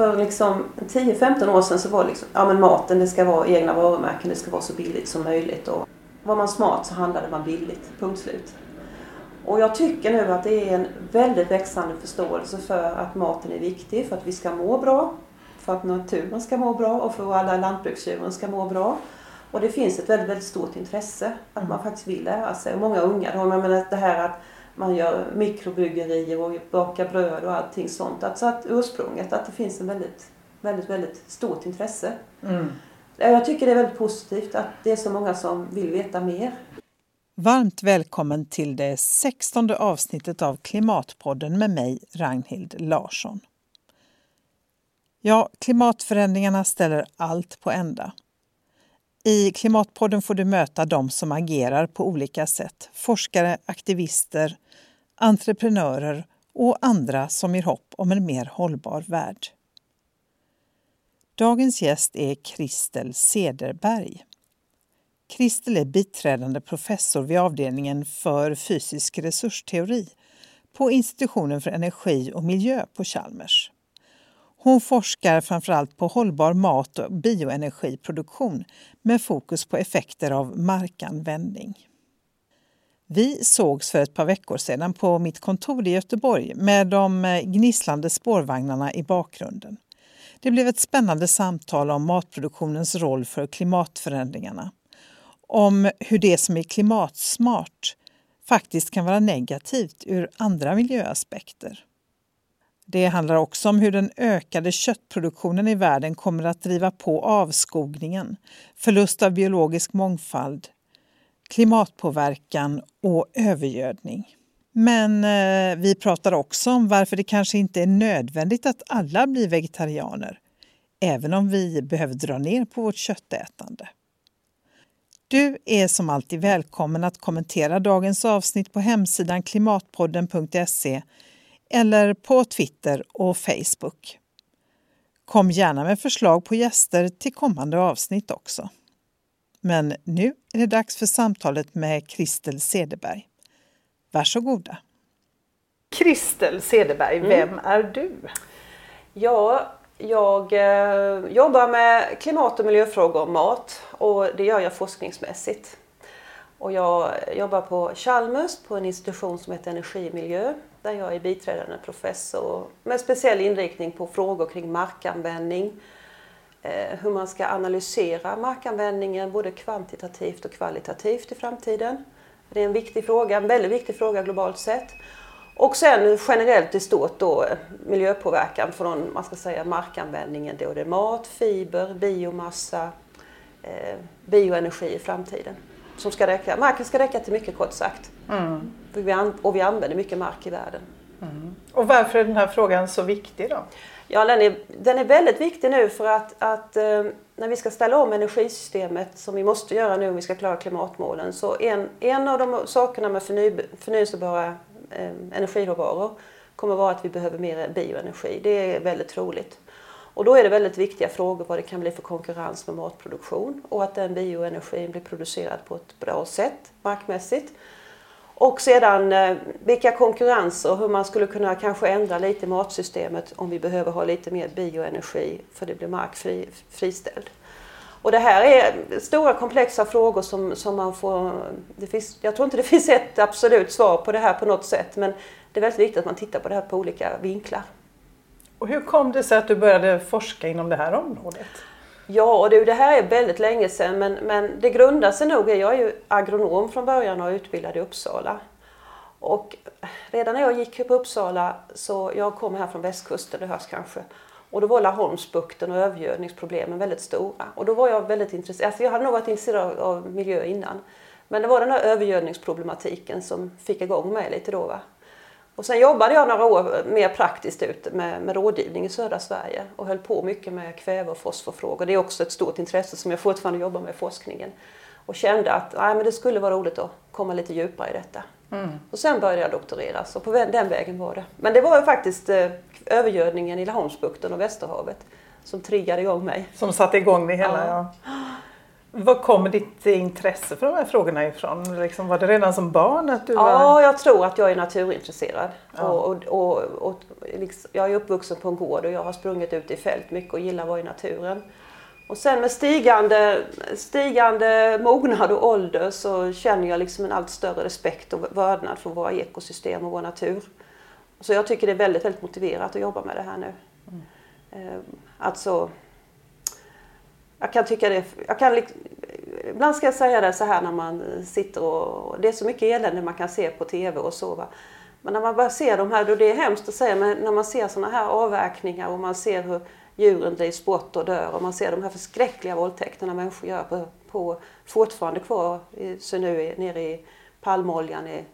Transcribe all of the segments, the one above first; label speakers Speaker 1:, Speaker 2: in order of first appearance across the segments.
Speaker 1: för liksom 10-15 år sedan så var liksom, ja men maten det ska vara egna varumärken, det ska vara så billigt som möjligt. Och var man smart så handlade man billigt, punkt slut. Och jag tycker nu att det är en väldigt växande förståelse för att maten är viktig för att vi ska må bra, för att naturen ska må bra och för att alla lantbruksdjuren ska må bra. Och det finns ett väldigt, väldigt stort intresse att man faktiskt vill lära sig. Och många unga, jag menar det här att man gör mikrobryggerier och bakar bröd och allting sånt. Alltså att ursprunget, att det finns en väldigt, väldigt, väldigt stort intresse. Mm. Jag tycker det är väldigt positivt att det är så många som vill veta mer.
Speaker 2: Varmt välkommen till det sextonde avsnittet av Klimatpodden med mig, Ragnhild Larsson. Ja, klimatförändringarna ställer allt på ända. I Klimatpodden får du möta de som agerar på olika sätt. Forskare, aktivister, entreprenörer och andra som ger hopp om en mer hållbar värld. Dagens gäst är Kristel Sederberg. Kristel är biträdande professor vid avdelningen för fysisk resursteori på institutionen för energi och miljö på Chalmers. Hon forskar framförallt på hållbar mat och bioenergiproduktion med fokus på effekter av markanvändning. Vi sågs för ett par veckor sedan på mitt kontor i Göteborg med de eh, gnisslande spårvagnarna i bakgrunden. Det blev ett spännande samtal om matproduktionens roll för klimatförändringarna. Om hur det som är klimatsmart faktiskt kan vara negativt ur andra miljöaspekter. Det handlar också om hur den ökade köttproduktionen i världen kommer att driva på avskogningen, förlust av biologisk mångfald, klimatpåverkan och övergödning. Men eh, vi pratar också om varför det kanske inte är nödvändigt att alla blir vegetarianer, även om vi behöver dra ner på vårt köttätande. Du är som alltid välkommen att kommentera dagens avsnitt på hemsidan klimatpodden.se eller på Twitter och Facebook. Kom gärna med förslag på gäster till kommande avsnitt också. Men nu är det dags för samtalet med Kristel Sederberg. Varsågoda. Kristel Sederberg, mm. vem är du?
Speaker 1: Ja, jag eh, jobbar med klimat och miljöfrågor och mat och det gör jag forskningsmässigt. Och jag jobbar på Chalmers på en institution som heter Energi och miljö där jag är biträdande professor med speciell inriktning på frågor kring markanvändning, eh, hur man ska analysera markanvändningen både kvantitativt och kvalitativt i framtiden. Det är en viktig fråga, en väldigt viktig fråga globalt sett. Och sen generellt i stort då eh, miljöpåverkan från man ska säga, markanvändningen. Då det är mat, fiber, biomassa, eh, bioenergi i framtiden. Som ska räcka. Marken ska räcka till mycket kort sagt. Mm. Vi och vi använder mycket mark i världen.
Speaker 2: Mm. Och varför är den här frågan så viktig då?
Speaker 1: Ja, den är, den är väldigt viktig nu för att, att eh, när vi ska ställa om energisystemet som vi måste göra nu om vi ska klara klimatmålen så en, en av de sakerna med förny, förnyelsebara eh, energiråvaror kommer vara att vi behöver mer bioenergi. Det är väldigt troligt. Och då är det väldigt viktiga frågor vad det kan bli för konkurrens med matproduktion och att den bioenergin blir producerad på ett bra sätt markmässigt. Och sedan eh, vilka konkurrenser hur man skulle kunna kanske ändra lite matsystemet om vi behöver ha lite mer bioenergi för det blir mark fri, friställd. Och det här är stora komplexa frågor som, som man får... Det finns, jag tror inte det finns ett absolut svar på det här på något sätt men det är väldigt viktigt att man tittar på det här på olika vinklar.
Speaker 2: Och hur kom det sig att du började forska inom det här området?
Speaker 1: Ja, och det, det här är väldigt länge sedan men, men det grundar sig nog i, jag är ju agronom från början och utbildad i Uppsala. Och redan när jag gick på Uppsala, så jag kom här från västkusten, det hörs kanske, och då var Laholmsbukten och övergödningsproblemen väldigt stora. Och då var jag väldigt intresserad, alltså jag hade nog varit intresserad av miljö innan. Men det var den här övergödningsproblematiken som fick igång mig lite då. Va? Och sen jobbade jag några år mer praktiskt ut med, med rådgivning i södra Sverige och höll på mycket med kväve och fosforfrågor. Det är också ett stort intresse som jag fortfarande jobbar med i forskningen. Och kände att nej, men det skulle vara roligt att komma lite djupare i detta. Mm. Och sen började jag doktorera, så på den vägen var det. Men det var ju faktiskt eh, övergödningen i Laholmsbukten och Västerhavet som triggade igång mig.
Speaker 2: Som satte igång det hela, ja. ja. Var kommer ditt intresse för de här frågorna ifrån? Liksom, var det redan som barn? Att du
Speaker 1: ja,
Speaker 2: var...
Speaker 1: jag tror att jag är naturintresserad.
Speaker 2: Ja.
Speaker 1: Och, och, och, och liksom, jag är uppvuxen på en gård och jag har sprungit ut i fält mycket och gillar att vara i naturen. Och sen med stigande, stigande mognad och ålder så känner jag liksom en allt större respekt och vördnad för våra ekosystem och vår natur. Så jag tycker det är väldigt, väldigt motiverat att jobba med det här nu. Mm. Alltså, jag kan tycka det, jag kan, ibland ska jag säga det så här när man sitter och, det är så mycket elände man kan se på TV och så. Va? Men när man bara ser de här, då det är hemskt att säga, men när man ser sådana här avverkningar och man ser hur djuren drivs bort och dör och man ser de här förskräckliga våldtäkterna människor gör på, på fortfarande kvar i, så nu nere i palmoljan i,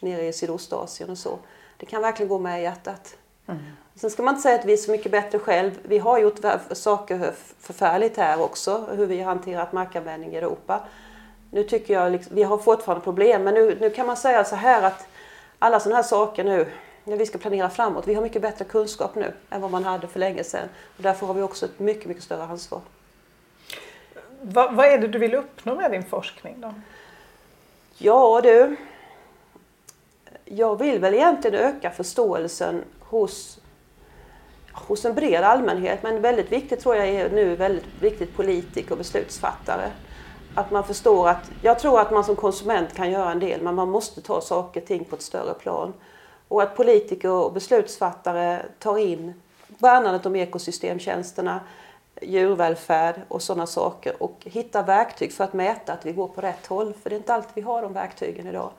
Speaker 1: nere i Sydostasien och så. Det kan verkligen gå med i hjärtat. Mm. Sen ska man inte säga att vi är så mycket bättre själv. Vi har gjort saker förfärligt här också, hur vi har hanterat markanvändning i Europa. Nu tycker jag, liksom, vi har fortfarande problem, men nu, nu kan man säga så här att alla sådana här saker nu, när vi ska planera framåt, vi har mycket bättre kunskap nu än vad man hade för länge sedan. Och därför har vi också ett mycket, mycket större ansvar.
Speaker 2: Va, vad är det du vill uppnå med din forskning då?
Speaker 1: Ja du, jag vill väl egentligen öka förståelsen hos, hos en bred allmänhet. Men väldigt viktigt tror jag är nu väldigt viktigt politiker och beslutsfattare. Att man förstår att, jag tror att man som konsument kan göra en del men man måste ta saker och ting på ett större plan. Och att politiker och beslutsfattare tar in värnandet om ekosystemtjänsterna, djurvälfärd och sådana saker och hittar verktyg för att mäta att vi går på rätt håll. För det är inte alltid vi har de verktygen idag.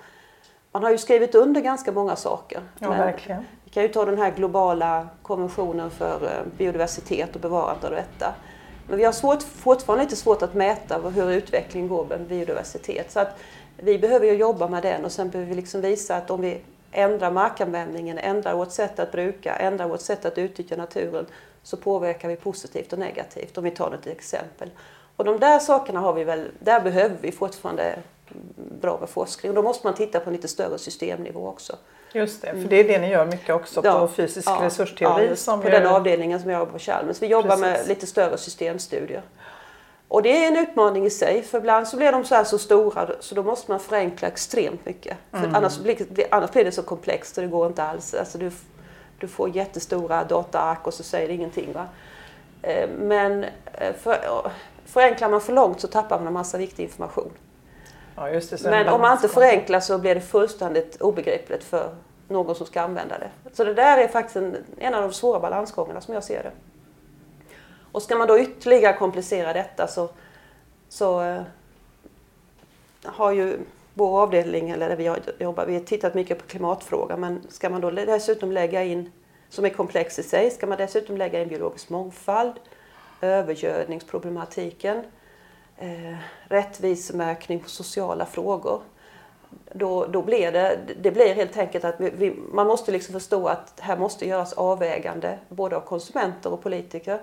Speaker 1: Man har ju skrivit under ganska många saker.
Speaker 2: Ja, verkligen.
Speaker 1: Vi kan ju ta den här globala konventionen för eh, biodiversitet och bevarande av detta. Men vi har svårt, fortfarande lite svårt att mäta hur utvecklingen går med biodiversitet. Så att vi behöver ju jobba med den och sen behöver vi liksom visa att om vi ändrar markanvändningen, ändrar vårt sätt att bruka, ändrar vårt sätt att utnyttja naturen så påverkar vi positivt och negativt om vi tar ett exempel. Och de där sakerna har vi väl, där behöver vi fortfarande bra med forskning. Och då måste man titta på en lite större systemnivå också.
Speaker 2: Just det, för det är det ni gör mycket också ja, på fysisk ja, resursteori.
Speaker 1: Ja, som på den avdelningen som jag jobbar på Chalmers. Vi jobbar Precis. med lite större systemstudier. Och det är en utmaning i sig för ibland så blir de så här så stora så då måste man förenkla extremt mycket. Mm. För annars, blir, annars blir det så komplext och det går inte alls. Alltså du, du får jättestora dataark och så säger det ingenting. Va? Eh, men eh, för, förenklar man för långt så tappar man en massa viktig information.
Speaker 2: Ja, det,
Speaker 1: Men om man inte förenklar så blir det fullständigt obegripligt för någon som ska använda det. Så det där är faktiskt en, en av de svåra balansgångarna som jag ser det. Och ska man då ytterligare komplicera detta så, så uh, har ju vår avdelning, eller där vi jobbar, vi har tittat mycket på klimatfrågan men ska man då dessutom lägga in, som är komplex i sig, ska man dessutom lägga in biologisk mångfald, övergödningsproblematiken, eh, rättvisemärkning på sociala frågor. Då, då blir det, det blir helt enkelt att vi, man måste liksom förstå att här måste göras avvägande både av konsumenter och politiker.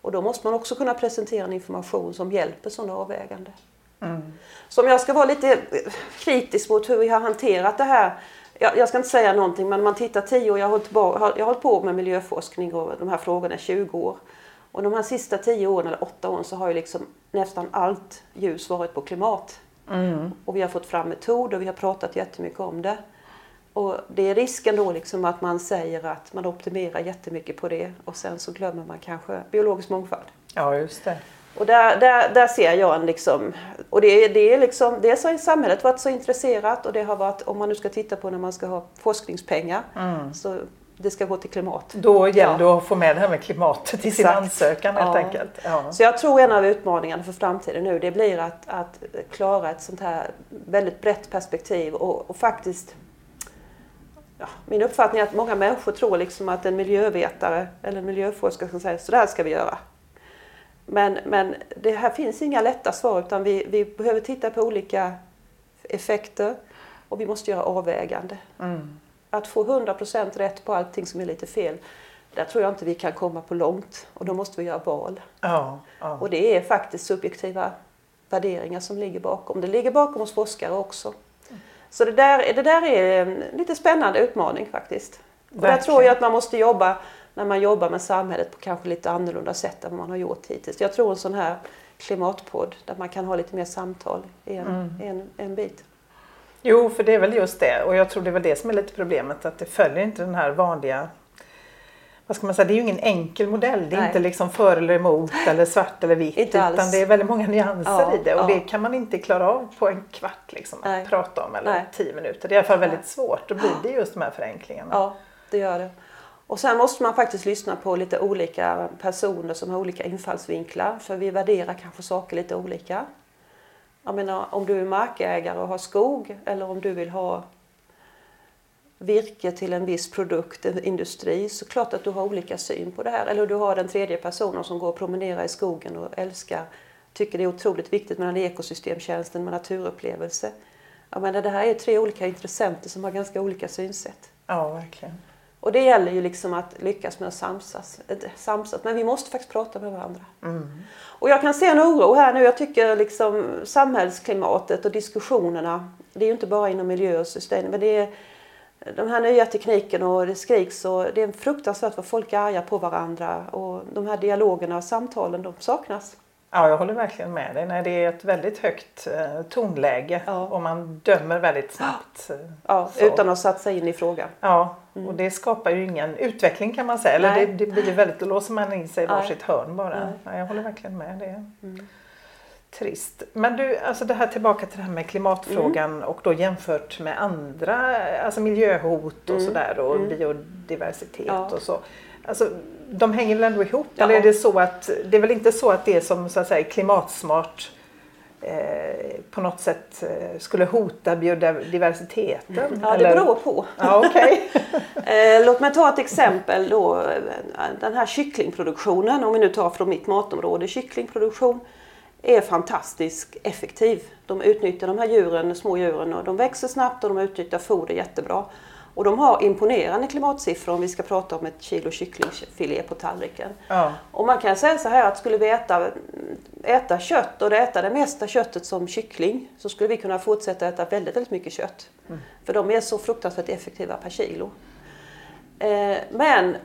Speaker 1: Och då måste man också kunna presentera en information som hjälper sådana avvägande. Mm. Så om jag ska vara lite kritisk mot hur vi har hanterat det här. Jag, jag ska inte säga någonting men om man tittar tio år, jag har, hållit på, jag har hållit på med miljöforskning och de här frågorna i 20 år. Och de här sista tio åren eller åtta åren så har ju liksom nästan allt ljus varit på klimat. Mm. Och vi har fått fram metoder vi har pratat jättemycket om det. Och det är risken då liksom att man säger att man optimerar jättemycket på det och sen så glömmer man kanske biologisk mångfald.
Speaker 2: Ja, just det.
Speaker 1: Och där, där, där ser jag en liksom, och det, det är liksom, dels har samhället varit så intresserat och det har varit, om man nu ska titta på när man ska ha forskningspengar, mm. så det ska gå till klimat.
Speaker 2: Då gäller det ja. att få med det här med klimatet i sin ansökan helt ja. enkelt.
Speaker 1: Ja. Så jag tror en av utmaningarna för framtiden nu det blir att, att klara ett sånt här väldigt brett perspektiv och, och faktiskt ja, min uppfattning är att många människor tror liksom att en miljövetare eller en miljöforskare ska säga så där ska vi göra. Men, men det här finns inga lätta svar utan vi, vi behöver titta på olika effekter och vi måste göra avvägande. Mm att få 100% rätt på allting som är lite fel, där tror jag inte vi kan komma på långt och då måste vi göra val.
Speaker 2: Ja, ja.
Speaker 1: Och det är faktiskt subjektiva värderingar som ligger bakom. Det ligger bakom hos forskare också. Så det där, det där är en lite spännande utmaning faktiskt. Och där tror jag att man måste jobba när man jobbar med samhället på kanske lite annorlunda sätt än vad man har gjort hittills. Jag tror en sån här klimatpodd där man kan ha lite mer samtal i en,
Speaker 2: Mm.
Speaker 1: en, en bit.
Speaker 2: Jo, för det är väl just det och jag tror det är väl det som är lite problemet att det följer inte den här vanliga vad ska man säga, det är ju ingen enkel modell. Det är
Speaker 1: Nej.
Speaker 2: inte liksom för eller emot eller svart eller vitt
Speaker 1: Inte alls.
Speaker 2: utan det är väldigt många nyanser
Speaker 1: Ja,
Speaker 2: i det och
Speaker 1: ja.
Speaker 2: det kan man inte klara av på en kvart liksom, att
Speaker 1: Nej.
Speaker 2: prata om eller
Speaker 1: Nej.
Speaker 2: tio minuter. Det är i alla fall väldigt svårt. Då blir det just de här förenklingarna.
Speaker 1: Ja, det gör det. Och sen måste man faktiskt lyssna på lite olika personer som har olika infallsvinklar. För vi värderar kanske saker lite olika. Jag menar om du är markägare och har skog eller om du vill ha virke till en viss produkt, en industri, så klart att du har olika syn på det här. Eller du har den tredje personen som går och promenerar i skogen och älskar, tycker det är otroligt viktigt med den ekosystemtjänsten med naturupplevelse. Jag menar, det här är tre olika intressenter som har ganska olika synsätt.
Speaker 2: Ja, verkligen.
Speaker 1: Och det gäller ju liksom att lyckas med att samsas. eh, samsas. Men vi måste faktiskt prata med varandra.
Speaker 2: Mm.
Speaker 1: Och jag kan se en oro här nu. Jag tycker liksom samhällsklimatet och diskussionerna, det är ju inte bara inom miljö och system, men det är de här nya tekniken och det skriks och det är fruktansvärt vad folk är arga på varandra och de här dialogerna och samtalen de saknas.
Speaker 2: Ja, jag håller verkligen med dig. Nej, det är ett väldigt högt eh, tonläge
Speaker 1: Ja.
Speaker 2: och man dömer väldigt snabbt. eh,
Speaker 1: Ja, utan att satsa in i frågan.
Speaker 2: Ja, och det skapar ju ingen utveckling kan man säga. Eller det, det blir väldigt, då låser man in sig i varsitt hörn bara.
Speaker 1: Nej.
Speaker 2: Nej, jag håller verkligen med. Det
Speaker 1: Mm.
Speaker 2: trist. Men du, alltså det här tillbaka till det här med klimatfrågan
Speaker 1: Mm.
Speaker 2: och då jämfört med andra, alltså miljöhot och
Speaker 1: Mm.
Speaker 2: sådär och
Speaker 1: Mm.
Speaker 2: biodiversitet
Speaker 1: Ja.
Speaker 2: och så. Alltså, de hänger väl ändå ihop?
Speaker 1: Ja.
Speaker 2: Eller är det så att, det är väl inte så att det som så att säga klimatsmart eh, på något sätt eh, skulle hota biodiversiteten?
Speaker 1: Ja, det
Speaker 2: eller?
Speaker 1: beror på.
Speaker 2: Ja, okej.
Speaker 1: Eh, låt mig ta ett exempel då. Den här kycklingproduktionen, om vi nu tar från mitt matområde. Kycklingproduktion är fantastiskt effektiv. De utnyttjar de här djuren, små djuren och de växer snabbt och de utnyttjar foder jättebra. Och de har imponerande klimatsiffror om vi ska prata om ett kilo kycklingfilé på tallriken.
Speaker 2: Ja.
Speaker 1: Och man kan säga så här att skulle vi äta, äta kött och äta det mesta köttet som kyckling så skulle vi kunna fortsätta äta väldigt, väldigt mycket kött. För de är så fruktansvärt effektiva per kilo. Eh, men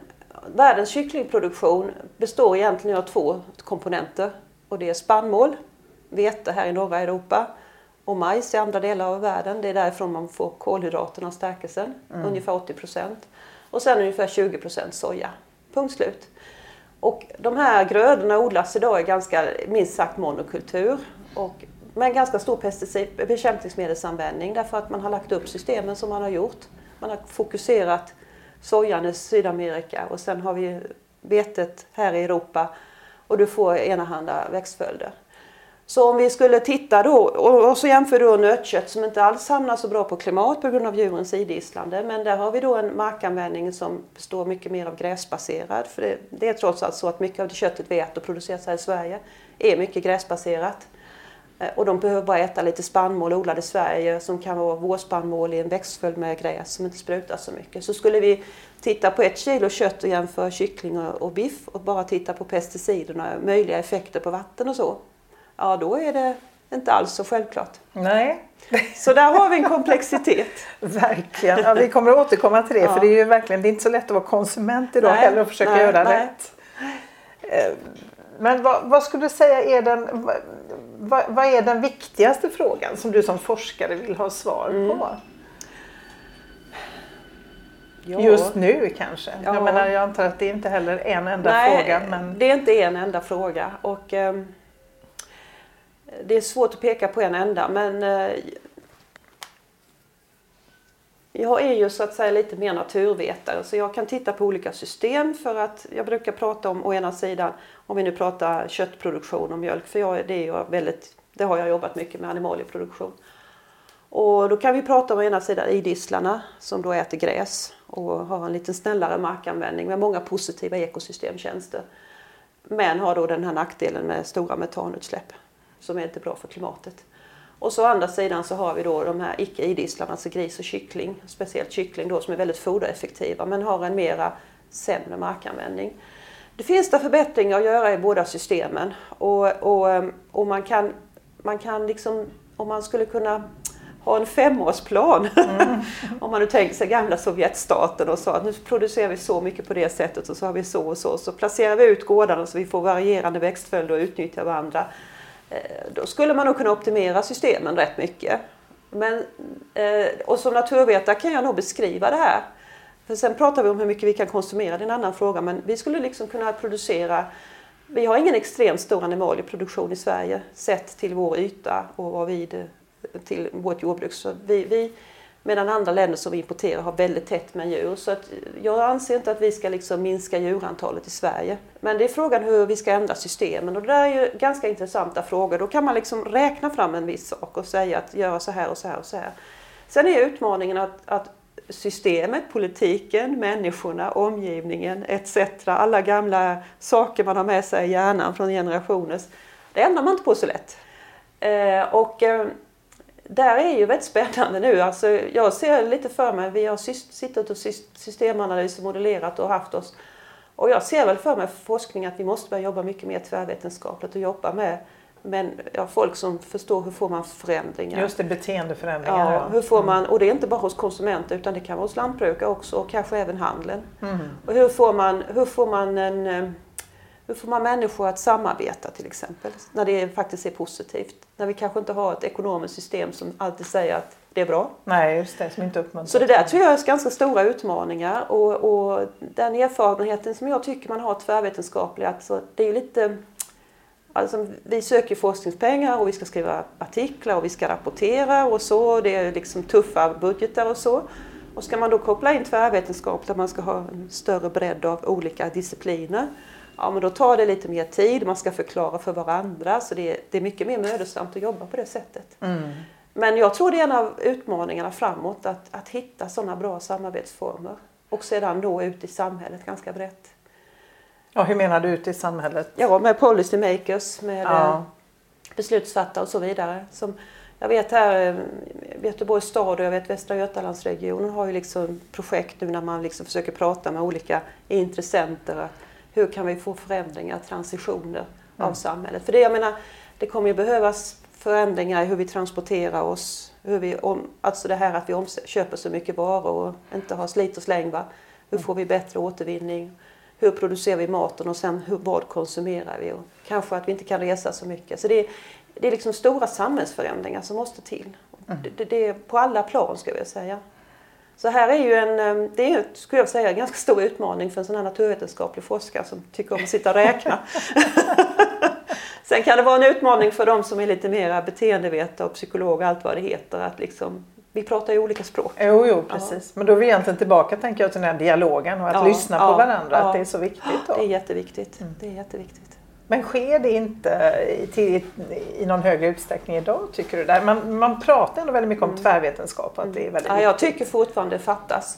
Speaker 1: världens kycklingproduktion består egentligen av två komponenter. Och det är spannmål, vete här i norra Europa och majs i andra delar av världen. Det är därifrån man får kolhydraterna och stärkelsen, ungefär 80 procent. Och sen ungefär 20 procent soja. Punkt slut. Och de här grödorna odlas idag i ganska minst sagt monokultur. Och med en ganska stor pesticid, bekämpningsmedelsanvändning därför att man har lagt upp systemen som man har gjort. Man har fokuserat sojan i Sydamerika och sen har vi vetet här i Europa och du får enahanda växtföljder. Så om vi skulle titta då och så jämför då nötkött som inte alls hamnar så bra på klimat på grund av djurens idisslande. Men där har vi då en markanvändning som består mycket mer av gräsbaserad. För det, det är trots allt så att mycket av det köttet vi äter och produceras här i Sverige är mycket gräsbaserat. Eh, och de behöver bara äta lite spannmål odlad i Sverige som kan vara vårspannmål i en växtföljd med gräs som inte sprutar så mycket. Så skulle vi titta på ett kilo kött och jämföra kyckling och, och biff och bara titta på pesticiderna, möjliga effekter på vatten och så. Ja, då är det inte alls så självklart.
Speaker 2: Nej,
Speaker 1: Så där har vi en komplexitet.
Speaker 2: verkligen. Ja, vi kommer att återkomma till det
Speaker 1: Ja.
Speaker 2: för det är ju verkligen det är inte så lätt att vara konsument idag
Speaker 1: Nej,
Speaker 2: heller och försöka
Speaker 1: nej,
Speaker 2: göra
Speaker 1: nej.
Speaker 2: rätt. Eh, Men vad, vad skulle du säga är den, vad, vad, är den viktigaste frågan som du som forskare vill ha svar
Speaker 1: Mm.
Speaker 2: på?
Speaker 1: Ja.
Speaker 2: Just nu kanske?
Speaker 1: Ja.
Speaker 2: Jag menar jag antar att det är inte heller en enda
Speaker 1: Nej,
Speaker 2: fråga. Men...
Speaker 1: det är inte en enda fråga. Och, ehm, det är svårt att peka på en enda, men eh, jag är ju så att säga lite mer naturvetare så jag kan titta på olika system för att jag brukar prata om å ena sidan, om vi nu pratar köttproduktion och mjölk, för jag, det, är jag väldigt, det har jag jobbat mycket med animalieproduktion. Och då kan vi prata om å ena sidan idisslarna som då äter gräs och har en lite snällare markanvändning med många positiva ekosystemtjänster. Men har då den här nackdelen med stora metanutsläpp som är inte bra för klimatet. Och så å andra sidan så har vi då de här icke idisslarna, alltså gris och kyckling, speciellt kyckling då som är väldigt fodereffektiva men har en mera sämre markanvändning. Det finns där förbättringar att göra i båda systemen och, och, och man kan, man kan liksom, om man skulle kunna ha en femårsplan. Om man nu tänker sig gamla Sovjetstaten och sa att nu producerar vi så mycket på det sättet och så har vi så och så. Så placerar vi ut gårdarna så vi får varierande växtföljder och utnyttjar varandra. Eh, då skulle man nog kunna optimera systemen rätt mycket. Men, eh, och som naturvetare kan jag nog beskriva det här. För sen pratar vi om hur mycket vi kan konsumera, det är en annan fråga. Men vi skulle liksom kunna producera vi har ingen extremt stor animalieproduktion i Sverige sett till vår yta och vad vi till vårt jordbruk. Så vi, vi, medan andra länder som vi importerar har väldigt tätt med djur. Så att jag anser inte att vi ska liksom minska djurantalet i Sverige. Men det är frågan hur vi ska ändra systemen och det där är ju ganska intressanta frågor. Då kan man liksom räkna fram en viss sak och säga att göra så här och så här och så här. Sen är utmaningen att, att systemet, politiken, människorna, omgivningen etc. Alla gamla saker man har med sig i hjärnan från generationer. Det ändrar man inte på så lätt. Eh, och eh, där är ju väldigt spännande nu. Alltså, jag ser lite för mig, vi har suttit och systemanalys och modellerat och haft oss. Och jag ser väl för mig för forskning att vi måste börja jobba mycket mer tvärvetenskapligt och jobba med men, ja, folk som förstår hur får man förändringar.
Speaker 2: Just det, beteendeförändringar.
Speaker 1: Ja, hur får man, och det är inte bara hos konsumenter utan det kan vara hos lantbrukare också och kanske även handeln. Mm. Och hur får man, hur får man en eh, hur får man människor att samarbeta till exempel? När det faktiskt är positivt. När vi kanske inte har ett ekonomiskt system som alltid säger att det är bra.
Speaker 2: Nej, just det. Som inte uppmuntrar.
Speaker 1: Så det där tror jag är ganska stora utmaningar. Och, och den erfarenheten som jag tycker man har tvärvetenskaplig, alltså, det är ju lite Alltså, vi söker forskningspengar och vi ska skriva artiklar och vi ska rapportera och så. Det är liksom tuffa budgetar och så. Och ska man då koppla in tvärvetenskap där man ska ha en större bredd av olika discipliner ja men då tar det lite mer tid, man ska förklara för varandra så det är, det är mycket mer mödosamt att jobba på det sättet. Mm. Men jag tror det är en av utmaningarna framåt att, att hitta sådana bra samarbetsformer och sedan då ut i samhället ganska brett.
Speaker 2: Ja, hur menar du ut i samhället?
Speaker 1: Ja, med policy makers, med ja. Eh, beslutsfattare och så vidare. Som jag vet här, eh, Göteborgs stad och jag vet Västra Götalandsregionen har ju liksom projekt nu när man liksom försöker prata med olika intressenter hur kan vi få förändringar, transitioner mm. av samhället? För det, jag menar, det kommer ju behövas förändringar i hur vi transporterar oss. Hur vi om, alltså det här att vi köper så mycket varor och inte har slit och släng. Va? Hur får vi bättre återvinning? Hur producerar vi maten och sen hur, vad konsumerar vi? Och kanske att vi inte kan resa så mycket. Så det är, det är liksom stora samhällsförändringar som måste till. Mm. Det, det, är på alla plan ska jag säga. Så här är ju en, eh, det är skulle jag säga, en ganska stor utmaning för en sån här naturvetenskaplig forskare som tycker om att sitta och räkna. Sen kan det vara en utmaning för de som är lite mer beteendevetare och psykolog och allt vad det heter. Att liksom, vi pratar ju olika språk.
Speaker 2: Jo, jo precis. Ja. Men då är vi egentligen tillbaka tänker jag, till den här dialogen och att ja, lyssna ja, på varandra. Att det är så viktigt. Då.
Speaker 1: Det är jätteviktigt. Mm. Det är jätteviktigt.
Speaker 2: Men sker det inte i, till, i någon högre utsträckning idag tycker du? Där? Man, man pratar ändå väldigt mycket om mm. tvärvetenskap. Att det är väldigt
Speaker 1: ja, jag tycker fortfarande det fattas.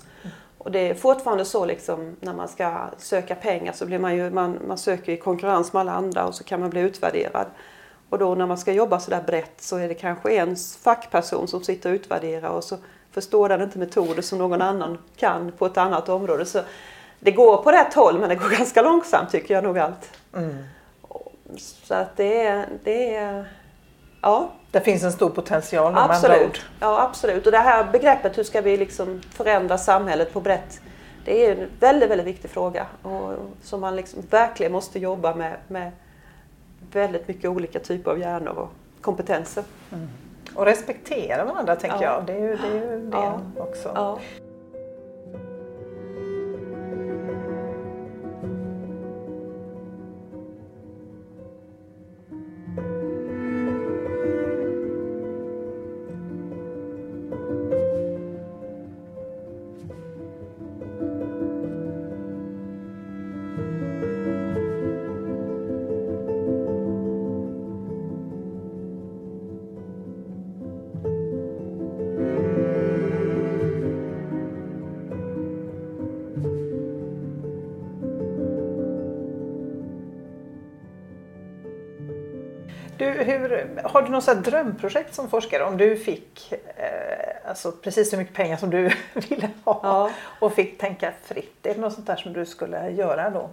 Speaker 1: Och det är fortfarande så liksom när man ska söka pengar så blir man ju, man, man söker i konkurrens med alla andra och så kan man bli utvärderad. Och då när man ska jobba så där brett så är det kanske en fackperson som sitter och utvärderar och så förstår den inte metoder som någon annan kan på ett annat område. Så det går på rätt håll men det går ganska långsamt tycker jag nog allt. Mm. Så att det är, det är ja.
Speaker 2: Det finns en stor potential
Speaker 1: med absolut. Ja absolut. Och det här begreppet hur ska vi liksom förändra samhället på brett. Det är en väldigt, väldigt viktig fråga och som man liksom verkligen måste jobba med, med väldigt mycket olika typer av hjärnor och kompetenser. Mm.
Speaker 2: Och respektera varandra tänker ja. jag. Det är ju det, är ju det ja. också. Ja. Du något drömprojekt som forskare om du fick eh, alltså precis så mycket pengar som du ville ha ja. och fick tänka fritt? Är det något sånt där som du skulle göra då?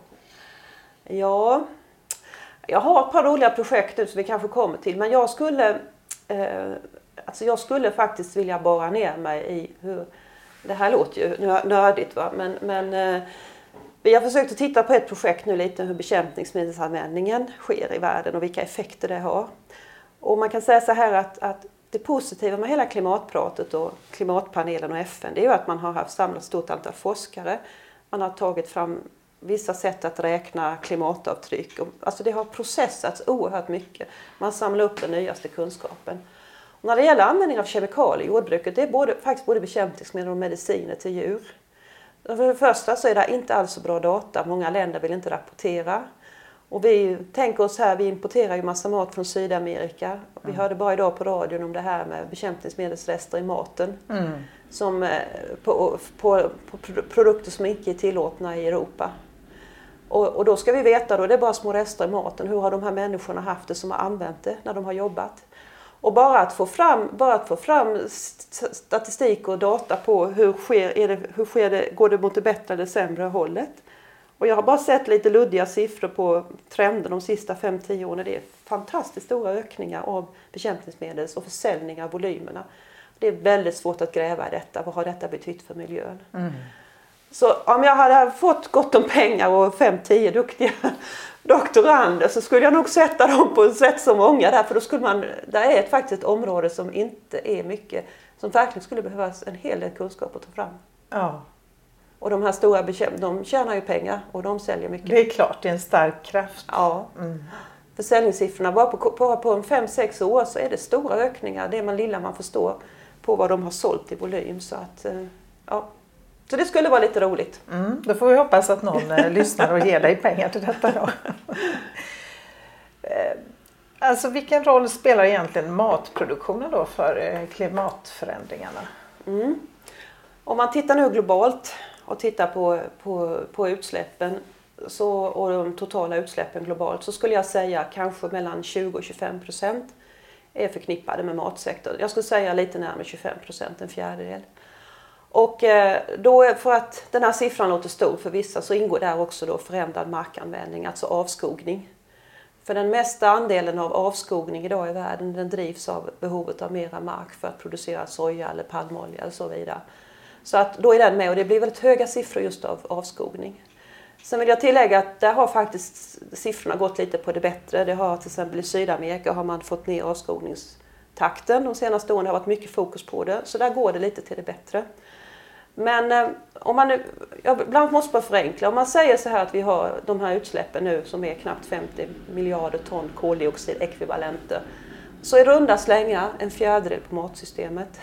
Speaker 1: Ja, jag har ett par roliga projekt nu som vi kanske kommer till men jag skulle, eh, alltså jag skulle faktiskt vilja borra ner mig i hur, det här låter ju nördigt va men, men eh, Vi har försökt att titta på ett projekt nu lite hur bekämpningsmedelsanvändningen sker i världen och vilka effekter det har. Och man kan säga så här att, att det positiva med hela klimatpratet och klimatpanelen och FN det är ju att man har haft samlat stort antal forskare. Man har tagit fram vissa sätt att räkna klimatavtryck. Alltså det har processats oerhört mycket. Man samlar upp den nyaste kunskapen. Och när det gäller användning av kemikalier i jordbruket, det är både, faktiskt både bekämpningsmedel och mediciner till djur. För det första så är det inte alls så bra data. Många länder vill inte rapportera. Och vi tänker oss här, vi importerar ju massa mat från Sydamerika. Vi mm. hörde bara idag på radion om det här med bekämpningsmedelsrester i maten. Mm. Som, eh, på, på, på, produkter som inte är tillåtna i Europa. Och, och, då ska vi veta, då det är bara små rester i maten, hur har de här människorna haft det som har använt det när de har jobbat? Och bara att få fram, bara att få fram statistik och data på hur, sker, det, hur sker det, går det mot det bättre eller sämre hållet? Och jag har bara sett lite luddiga siffror på trenden de sista 5-10 åren. Det är fantastiskt stora ökningar av bekämpningsmedel och försäljning av volymerna. Det är väldigt svårt att gräva i detta. Vad har detta betytt för miljön? Mm. Så om jag hade fått gott om pengar och 5-10 duktiga doktorander så skulle jag nog sätta dem på sätt så många där för då skulle man, det är ett, faktiskt ett område som inte är mycket, som verkligen skulle behövas en hel del kunskap att ta fram. Ja. Och de här stora de tjänar ju pengar och de säljer mycket.
Speaker 2: Det är klart, det är en stark kraft.
Speaker 1: Ja. Mm. Försäljningssiffrorna, bara på, bara på 5-6 år så är det stora ökningar, det man lilla man förstår, på vad de har sålt i volym. Så, att, eh, ja. så det skulle vara lite roligt.
Speaker 2: Mm, då får vi hoppas att någon eh, lyssnar och ger dig pengar till detta då. Eh, alltså vilken roll spelar egentligen matproduktionen då för klimatförändringarna? Mm.
Speaker 1: Om man tittar nu globalt och tittar på, på, på utsläppen så, och de totala utsläppen globalt så skulle jag säga kanske mellan 20 och 25 procent är förknippade med matsektorn. Jag skulle säga lite närmare 25 procent, en fjärdedel. Och eh, då för att den här siffran låter stor för vissa så ingår där också då förändrad markanvändning, alltså avskogning. För den mesta andelen av avskogning idag i världen den drivs av behovet av mera mark för att producera soja eller palmolja och så vidare. Så att då är den med och det blir väldigt höga siffror just av avskogning. Sen vill jag tillägga att där har faktiskt siffrorna gått lite på det bättre. Det har till exempel i Sydamerika har man fått ner avskogningstakten de senaste åren. Det har varit mycket fokus på det. Så där går det lite till det bättre. Men eh, om man nu, ibland måste man förenkla. Om man säger så här att vi har de här utsläppen nu som är knappt 50 miljarder ton koldioxidekvivalenter. Så i runda slängar en fjärdedel på matsystemet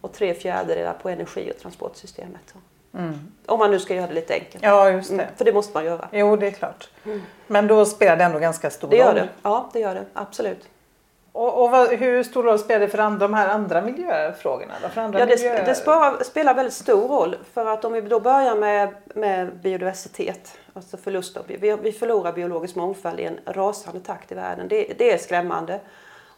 Speaker 1: och tre fjärdedelar på energi och transportsystemet. Mm. Om man nu ska göra det lite enkelt.
Speaker 2: Ja, just det.
Speaker 1: Mm, för det måste man göra.
Speaker 2: Jo, det är klart. Mm. Men då spelar det ändå ganska stor
Speaker 1: det gör roll? Det. Ja, det gör det. Absolut.
Speaker 2: Och, och vad, hur stor roll spelar det för andra, de här andra miljöfrågorna? Då? För andra
Speaker 1: ja, det,
Speaker 2: miljö...
Speaker 1: det spelar, spelar väldigt stor roll. För att om vi då börjar med, med biodiversitet, alltså förlust av, vi, vi förlorar biologisk mångfald i en rasande takt i världen. Det, det är skrämmande.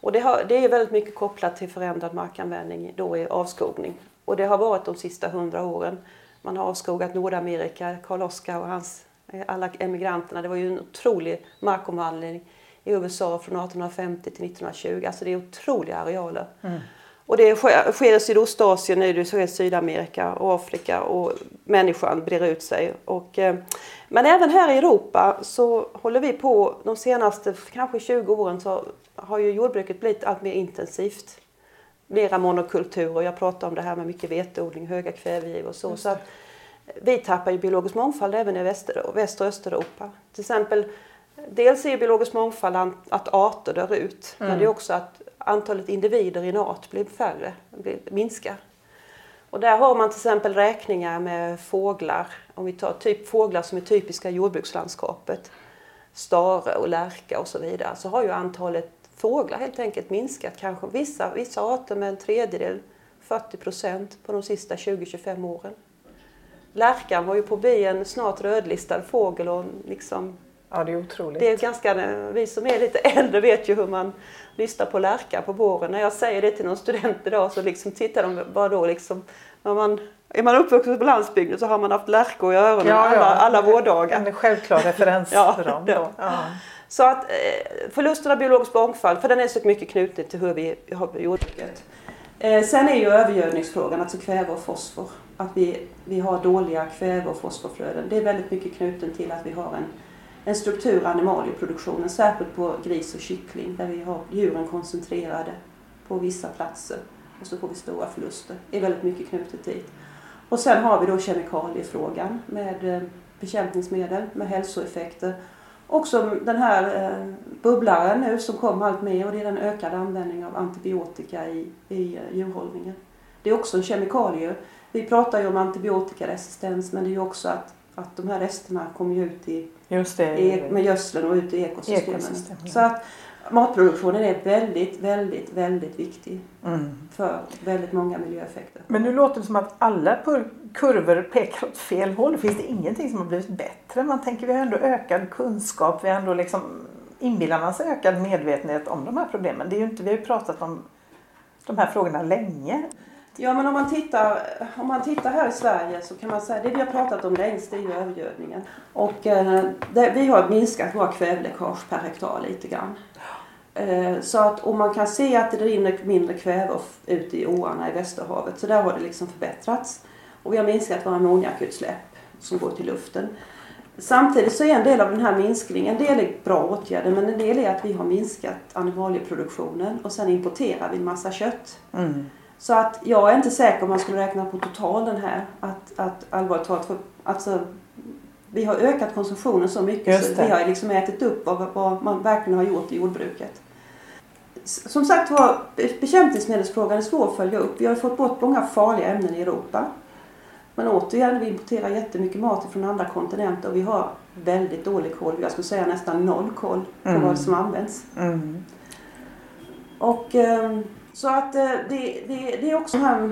Speaker 1: Och det, har, det är väldigt mycket kopplat till förändrad markanvändning då i avskogning. Och det har varit de sista hundra åren. Man har avskogat Nordamerika, Karl Oskar och hans, eh, alla emigranterna. Det var ju en otrolig markomvandling i USA från 1850 till 1920. Alltså det är otroliga arealer. Mm. Och det sker, i Sydostasien, nu, det sker i Sydamerika och Afrika och människan brer ut sig. Och, eh, men även här i Europa så håller vi på de senaste kanske 20 åren så har ju jordbruket blivit allt mer intensivt. Mera monokulturer. Jag pratar om det här med mycket veteodling, höga kvävegivor och så. så att vi tappar ju biologisk mångfald även i Väster, Väster och Östeuropa. Till exempel, dels är biologisk mångfald att arter dör ut. Mm. Men det är också att antalet individer i en art blir färre, blir, minskar. Och där har man till exempel räkningar med fåglar. Om vi tar typ fåglar som är typiska i jordbrukslandskapet. Stare och lärka och så vidare. Så har ju antalet fåglar helt enkelt minskat. Kanske vissa, vissa arter med en tredjedel, 40 procent på de sista 20-25 åren. Lärkan var ju på en snart rödlistad fågel och liksom
Speaker 2: Ja, det är otroligt.
Speaker 1: Det är ganska, vi som är lite äldre vet ju hur man lyssnar på lärkar på våren. När jag säger det till någon student idag så liksom tittar de bara då liksom, när man är man uppvuxen på landsbygden så har man haft lärkor i öronen ja, alla, ja. alla vårdagar.
Speaker 2: En självklar referens ja, för dem. Då. Ja.
Speaker 1: Så att eh, förlusten av biologisk mångfald, för den är så mycket knuten till hur vi har jordbruket. Eh, sen är ju övergödningsfrågan, alltså kväve och fosfor. att vi, vi har dåliga kväve och fosforflöden. Det är väldigt mycket knuten till att vi har en, en struktur animalieproduktionen, särskilt på gris och kyckling där vi har djuren koncentrerade på vissa platser och så får vi stora förluster. Det är väldigt mycket knutet dit. Och sen har vi då kemikaliefrågan med eh, bekämpningsmedel med hälsoeffekter. Också den här eh, bubblaren nu som kommer allt mer och det är den ökade användningen av antibiotika i, i eh, djurhållningen. Det är också en kemikalie. Vi pratar ju om antibiotikaresistens men det är ju också att, att de här resterna kommer ut i,
Speaker 2: Just det.
Speaker 1: i med gödseln och ut i ekosystemen.
Speaker 2: Ekosystem, ja.
Speaker 1: Så att matproduktionen är väldigt, väldigt, väldigt viktig
Speaker 2: Mm.
Speaker 1: för väldigt många miljöeffekter.
Speaker 2: Men nu låter det som att alla kurvor pekar åt fel håll. Finns det ingenting som har blivit bättre? Man tänker vi har ändå ökad kunskap. Vi har ändå liksom inbillar man sig ökad medvetenhet om de här problemen. Det är ju inte, vi har ju pratat om de här frågorna länge.
Speaker 1: Ja men om man, tittar, om man tittar här i Sverige så kan man säga det vi har pratat om längst det är ju övergödningen. Och eh, det, vi har minskat våra kväveläckage per hektar lite grann. Eh, så att, och man kan se att det rinner mindre kväve ut i åarna i Västerhavet. Så där har det liksom förbättrats. Och vi har minskat våra ammoniakutsläpp som går till luften. Samtidigt så är en del av den här minskningen, en del är bra åtgärder men en del är att vi har minskat animalieproduktionen och sen importerar vi en massa kött.
Speaker 2: Mm.
Speaker 1: Så att jag är inte säker om man skulle räkna på totalen här att, att allvarligt talat, för, alltså, vi har ökat konsumtionen så mycket så vi har liksom ätit upp vad, vad man verkligen har gjort i jordbruket. Som sagt var, be- bekämpningsmedelsfrågan är svår att följa upp. Vi har fått bort många farliga ämnen i Europa. Men återigen, vi importerar jättemycket mat från andra kontinenter och vi har väldigt dålig koll. Jag skulle säga nästan noll koll på
Speaker 2: Mm.
Speaker 1: vad som används.
Speaker 2: Mm.
Speaker 1: Och ehm, så att eh, det, det, det är också de här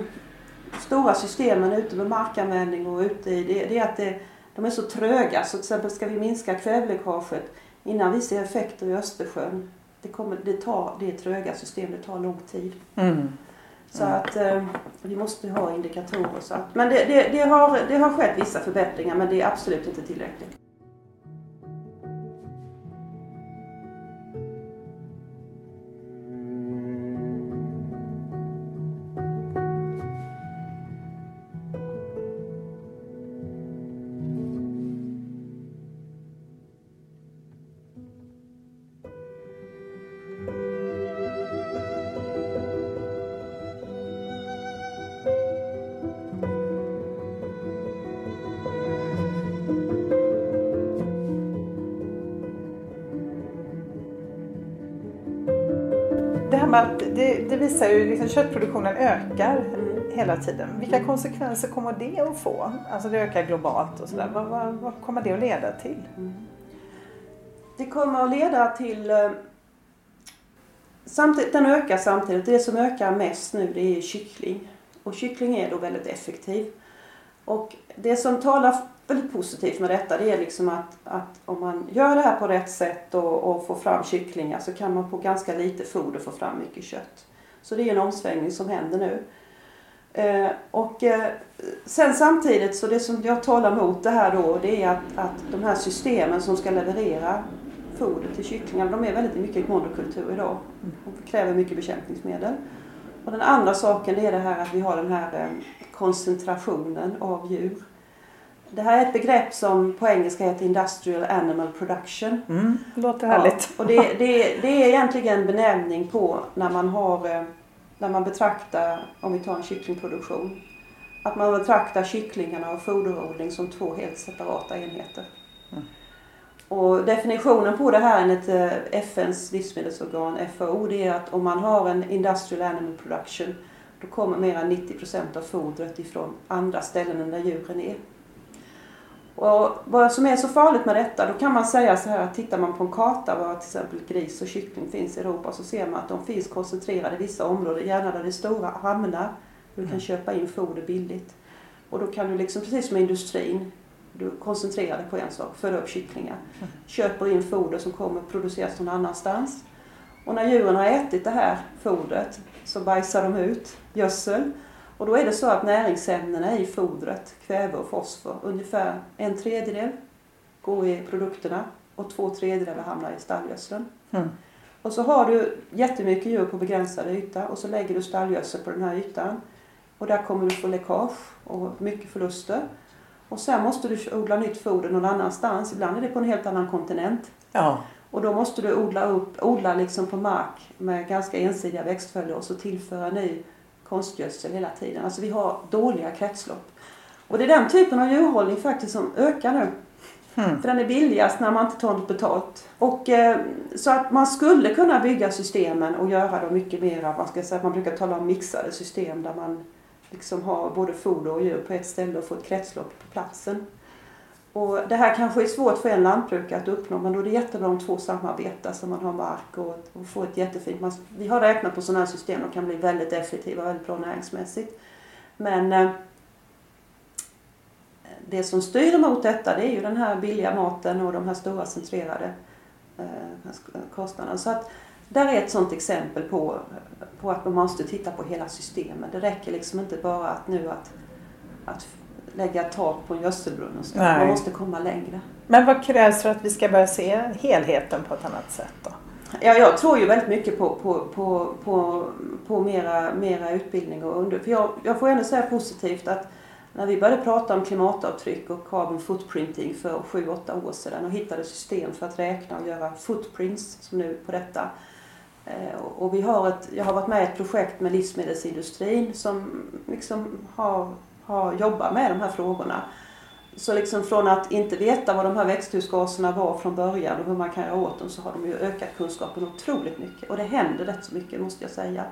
Speaker 1: stora systemen ute med markanvändning och ute i det, det är att det, de är så tröga. Så till exempel ska vi minska kväveläckaget innan vi ser effekter i Östersjön. Det, kommer, det, tar, det är tröga system, det tar lång tid.
Speaker 2: Mm.
Speaker 1: Så att eh, vi måste ha indikatorer. Så att, men det, det, det, har, det har skett vissa förbättringar men det är absolut inte tillräckligt.
Speaker 2: Visar ju liksom köttproduktionen ökar
Speaker 1: Mm.
Speaker 2: hela tiden. Vilka konsekvenser kommer det att få? Alltså det ökar globalt och sådär. Vad, vad, vad kommer det att leda till?
Speaker 1: Det kommer att leda till... eh, Samtidigt, den ökar samtidigt. Det som ökar mest nu det är kyckling. Och kyckling är då väldigt effektiv. Och det som talar väldigt positivt med detta det är liksom att, att om man gör det här på rätt sätt och, och får fram kycklingar så kan man på ganska lite foder få fram mycket kött. Så det är en omsvängning som händer nu. Eh, och eh, sen samtidigt så det som jag talar mot det här då det är att, att de här systemen som ska leverera foder till kycklingar, de är väldigt mycket monokultur idag. De kräver mycket bekämpningsmedel. Och den andra saken är det här att vi har den här eh, koncentrationen av djur. Det här är ett begrepp som på engelska heter Industrial Animal Production.
Speaker 2: Mm, låter härligt.
Speaker 1: Ja, och det, det, det är egentligen en benämning på när man har eh, när man betraktar, om vi tar en kycklingproduktion, att man betraktar kycklingarna och foderodling som två helt separata enheter.
Speaker 2: Mm.
Speaker 1: Och definitionen på det här enligt eh, FNs livsmedelsorgan FAO det är att om man har en Industrial Animal Production då kommer mer än 90% av fodret ifrån andra ställen än där djuren är. Och vad som är så farligt med detta, då kan man säga så här att tittar man på en karta var till exempel gris och kyckling finns i Europa så ser man att de finns koncentrerade i vissa områden, gärna där det är stora hamnar. Du kan köpa in foder billigt. Och då kan du liksom, precis som industrin, du koncentrerar dig på en sak, föda upp kycklingar. Köper in foder som kommer produceras någon annanstans. Och när djuren har ätit det här fodret så bajsar de ut gödsel. Och då är det så att näringsämnena i fodret, kväve och fosfor, ungefär en tredjedel går i produkterna och två tredjedelar hamnar i stallgödseln.
Speaker 2: Mm.
Speaker 1: Och så har du jättemycket djur på begränsad yta och så lägger du stallgödsel på den här ytan. och där kommer du få läckage och mycket förluster. Och sen måste du odla nytt foder någon annanstans. Ibland är det på en helt annan kontinent.
Speaker 2: Ja.
Speaker 1: Och då måste du odla, upp, odla liksom på mark med ganska ensidiga växtföljder och så tillföra ny konstgödsel hela tiden. Alltså vi har dåliga kretslopp. Och det är den typen av djurhållning faktiskt som ökar nu. Mm. För den är billigast när man inte tar något betalt. Och, eh, så att man skulle kunna bygga systemen och göra dem mycket mer, man, ska säga, man brukar tala om mixade system där man liksom har både foder och djur på ett ställe och får ett kretslopp på platsen. Och det här kanske är svårt för en lantbrukare att uppnå men då är det jättebra om två samarbetar så man har mark och, och får ett jättefint... Man, vi har räknat på sådana här system och kan bli väldigt effektiva och väldigt bra näringsmässigt. Men eh, det som styr emot detta det är ju den här billiga maten och de här stora centrerade eh, kostnaderna. Så att där är ett sådant exempel på, på att man måste titta på hela systemet. Det räcker liksom inte bara att nu att, att lägga tak på en gödselbrunn och så. Man måste komma längre.
Speaker 2: Men vad krävs för att vi ska börja se helheten på ett annat sätt då?
Speaker 1: Ja, jag tror ju väldigt mycket på, på, på, på, på mera, mera utbildning och under... För jag, jag får ändå säga positivt att när vi började prata om klimatavtryck och carbon footprinting för 7-8 år sedan och hittade system för att räkna och göra footprints som nu på detta. Eh, och vi har ett, jag har varit med i ett projekt med livsmedelsindustrin som liksom har, har jobbat med de här frågorna. Så liksom från att inte veta vad de här växthusgaserna var från början och hur man kan göra åt dem så har de ju ökat kunskapen otroligt mycket. Och det händer rätt så mycket måste jag säga.